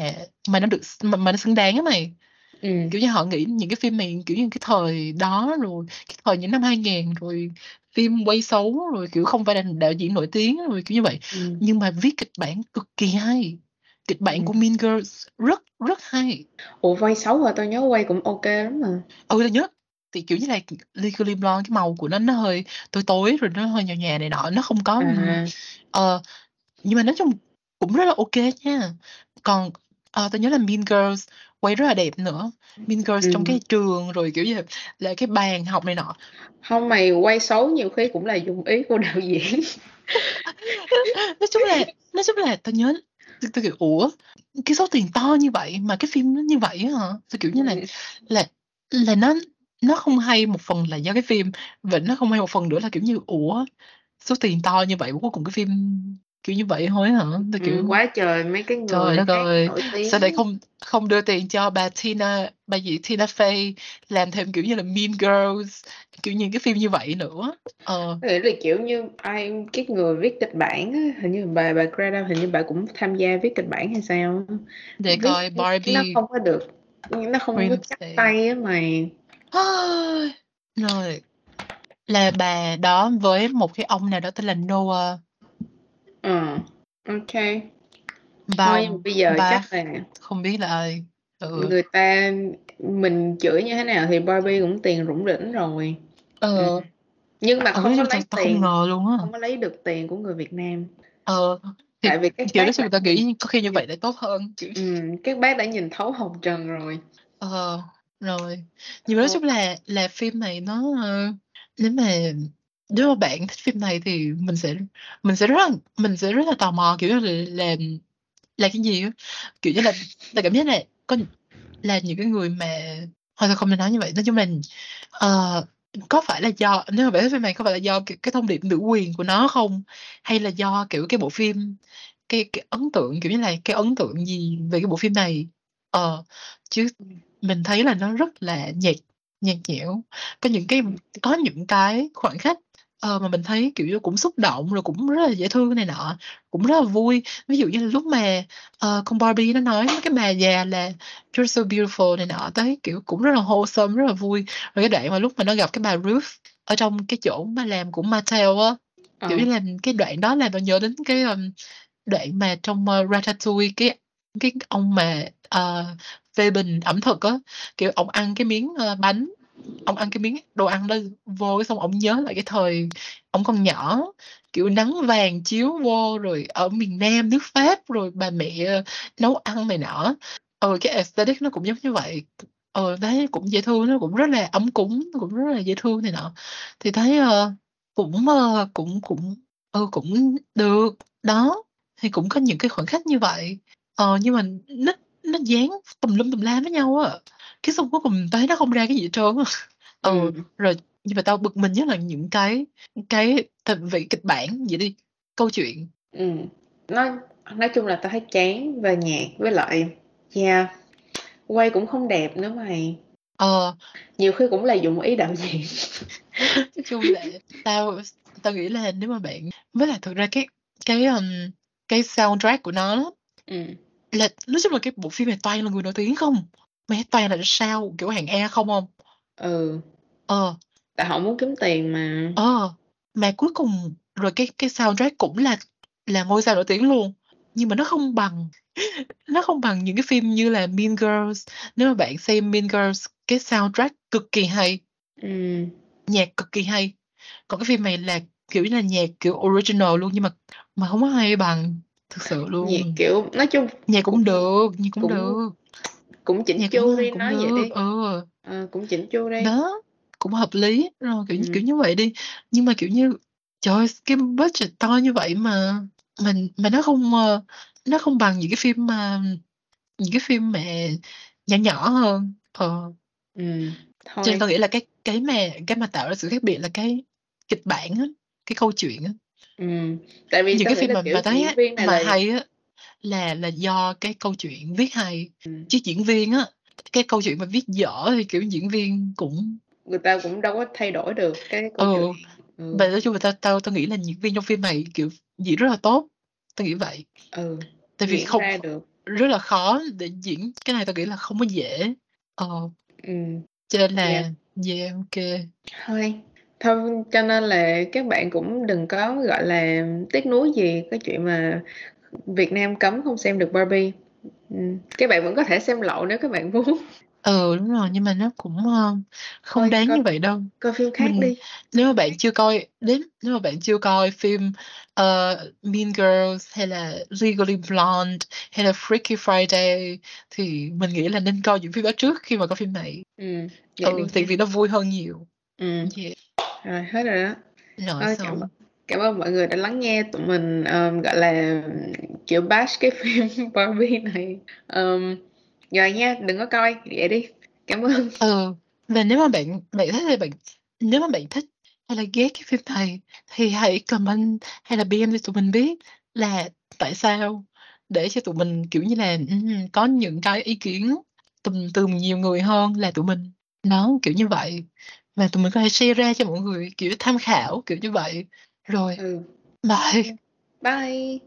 mà nó được mà, mà nó xứng đáng á mày ừ. kiểu như họ nghĩ những cái phim này kiểu như cái thời đó rồi cái thời những năm 2000 rồi phim quay xấu rồi kiểu không phải là đạo diễn nổi tiếng rồi kiểu như vậy. Ừ. nhưng mà viết kịch bản cực kỳ hay kịch bản Ừ. của Mean Girls rất rất hay. Ủa quay xấu rồi tao nhớ quay cũng ok lắm mà. Ừ tôi nhớ. Thì kiểu như là Legally Blonde cái màu của nó nó hơi tối tối rồi nó hơi nhòa nhòa này nọ nó không có à. ờ nhưng mà nói chung cũng rất là ok nha. Còn ờ tôi nhớ là Mean Girls quay rất là đẹp nữa Mean Girls Ừ. trong cái trường rồi kiểu như là, cái bàn học này nọ không mày quay xấu nhiều khi cũng là dùng ý của đạo diễn nói chung là nói chung là tôi nhớ tôi, tôi kiểu ủa cái số tiền to như vậy mà cái phim nó như vậy hả tôi kiểu như là Ừ. là là nó nó không hay một phần là do cái phim và nó không hay một phần nữa là kiểu như ủa số tiền to như vậy cuối cùng cái phim kiểu như vậy thôi hả? Tôi Ừ, kiểu quá trời mấy cái trời người đất hát ơi sao lại không không đưa tiền cho bà Tina bà gì Tina Fey làm thêm kiểu như là Mean Girls kiểu những cái phim như vậy nữa. Ờ. Nghĩ là kiểu như ai cái người viết kịch bản á, hình như bà bà Greta hình như bà cũng tham gia viết kịch bản hay sao để viết coi nó Barbie. không có được nó không có chắc tay á mày rồi là bà đó với một cái ông nào đó tên là Noah ờ ok. Bà thôi bây giờ bà chắc là không biết là ai. Ừ. người ta mình chửi như thế nào thì Barbie cũng tiền rủng rỉnh rồi. Ờ. Ừ. nhưng mà ừ, không có nhưng lấy tiền không ngờ luôn á. không có lấy được tiền của người Việt Nam. Ờ. Thì tại vì các kiểu bác đó tao nhìn nghĩ có khi như vậy lại tốt hơn. Kiểu ừ, các bác đã nhìn thấu hồng trần rồi. Ờ rồi. Nhưng mà nói chung là là phim này nó ờ, nếu mà nếu mà bạn thích phim này thì mình sẽ mình sẽ rất là mình sẽ rất là tò mò kiểu như là là, là cái gì kiểu như là là cảm giác này có là những cái người mà thôi thôi không nên nói như vậy nói chung là uh, có phải là do nếu mà bạn thích phim này có phải là do cái, cái thông điệp nữ quyền của nó không? Hay là do kiểu cái bộ phim cái cái ấn tượng kiểu như là cái ấn tượng gì về cái bộ phim này? Ờ chứ mình thấy là nó rất là nhạt nhạt nhẽo. Có những cái có những cái khoảng khắc ờ, mà mình thấy kiểu như cũng xúc động rồi cũng rất là dễ thương này nọ cũng rất là vui ví dụ như là lúc mà ờ, con Barbie nó nói cái bà già là you're so beautiful này nọ tới kiểu cũng rất là wholesome rất là vui rồi cái đoạn mà lúc mà nó gặp cái bà Ruth ở trong cái chỗ mà làm của Mattel á kiểu Ờ. như là cái đoạn đó làm tôi nhớ đến cái um, đoạn mà trong uh, Ratatouille cái cái ông mà uh, phê bình ẩm thực á kiểu ông ăn cái miếng uh, bánh ông ăn cái miếng đồ ăn đó vô cái xong ông nhớ lại cái thời ông còn nhỏ kiểu nắng vàng chiếu vô rồi ở miền Nam nước Pháp rồi bà mẹ ờ, nấu ăn này nọ. Ờ cái aesthetic nó cũng giống như vậy. Ờ thấy cũng dễ thương nó cũng rất là ấm cúng cũng rất là dễ thương này nọ. Thì thấy uh, cũng uh, cũng cũng ừ cũng được. Đó thì cũng có những cái khoảnh khắc như vậy. Ờ nhưng mà nó nó dán tùm lum tùm la với nhau á cái xong cuối cùng thấy nó không ra cái gì hết trơn ừ Ừ. rồi nhưng mà tao bực mình nhất là những cái cái vì kịch bản vậy đi câu chuyện Ừ. Nói nói chung là tao thấy chán và nhạt với lại yeah quay cũng không đẹp nữa mày ờ nhiều khi cũng là dụng ý đạo diễn nói chung là tao tao nghĩ là nếu mà bạn với lại thực ra cái cái um, cái soundtrack của nó ừ. là nói chung là cái bộ phim này toàn là người nổi tiếng không mày toàn là sao? Kiểu hàng E không không? Ừ. Ờ. Tại họ muốn kiếm tiền mà. Ờ. Mà cuối cùng rồi cái cái soundtrack cũng là là ngôi sao nổi tiếng luôn. Nhưng mà nó không bằng nó không bằng những cái phim như là Mean Girls. Nếu mà bạn xem Mean Girls cái soundtrack cực kỳ hay, Ừm. nhạc cực kỳ hay. Còn cái phim này là, kiểu như là, nhạc, kiểu, original luôn nhưng mà mà hông có hay bằng, thực sự Nhạc, luôn. kiểu, nói chung Nhạc cũng cũng được, nhạc cũng cũng được. Cũng chỉnh Nhạc chu đi, cũng nói vậy được, đi. ừ. Ờ, cũng chỉnh chu đi. Đó, cũng hợp lý, rồi, kiểu kiểu Ừm. như vậy đi. Nhưng mà, kiểu như, trời ơi, cái budget to như vậy mà mà mà nó không, ơ, nó không bằng những cái phim mà những cái phim mà nhỏ nhỏ hơn. Ờ. Ừm, Cho nên thôi. tao nghĩ là cái cái mà cái mà tạo ra sự khác biệt là cái kịch bản á, cái câu chuyện á. Ừm, tại vì Những cái phim mà kiểu, mà thấy á, mà hay á là là do cái câu chuyện viết hay, Ừm. chứ diễn viên á, cái câu chuyện mà viết dở thì, kiểu, diễn viên cũng Người ta cũng đâu có thay đổi được cái câu Ừ, chuyện. Ừ. và nói chung là tao tao tao nghĩ là diễn viên trong phim này, kiểu, diễn rất là tốt, tao nghĩ vậy. Ừ, Tại vì diễn không ra được. rất là khó để diễn, cái này tao nghĩ là không có dễ. Ờ. Ừm. Cho nên Yeah. là yeah, ô kê. Thôi, thôi cho nên là các bạn cũng đừng có, gọi là, tiếc nuối gì cái chuyện mà Việt Nam cấm không xem được Barbie. Ừm, các bạn vẫn có thể xem lậu nếu các bạn muốn. Ừ, đúng rồi, nhưng mà nó cũng, ơ, không Thôi, đáng coi như vậy đâu. coi phim khác Mình đi. nếu mà bạn chưa coi đến nếu mà bạn chưa coi phim, ờ, Mean Girls hay là Legally Blonde hay là Freaky Friday thì mình nghĩ là nên coi những phim đó trước khi mà coi phim này. Đi Ừ, tại vì nó vui hơn nhiều. Ừm. Yeah. Rồi, hết rồi đó. Rồi cảm xong. ơn cảm ơn mọi người đã lắng nghe tụi mình, um, gọi là, kiểu, bash cái phim Barbie này. um, rồi nha, đừng có coi, vậy đi. Cảm ơn. Ờ, ừ, và nếu mà bạn bạn thấy thì bạn nếu mà bạn thích hay là ghét cái phim này thì hãy comment hay là PM cho tụi mình biết là tại sao, để cho tụi mình, kiểu như là, có những cái ý kiến từ từ nhiều người hơn là tụi mình. nó kiểu như vậy. Và tụi mình có thể share ra cho mọi người, kiểu, tham khảo, kiểu như vậy. Rồi, Ừ. bye. Bye.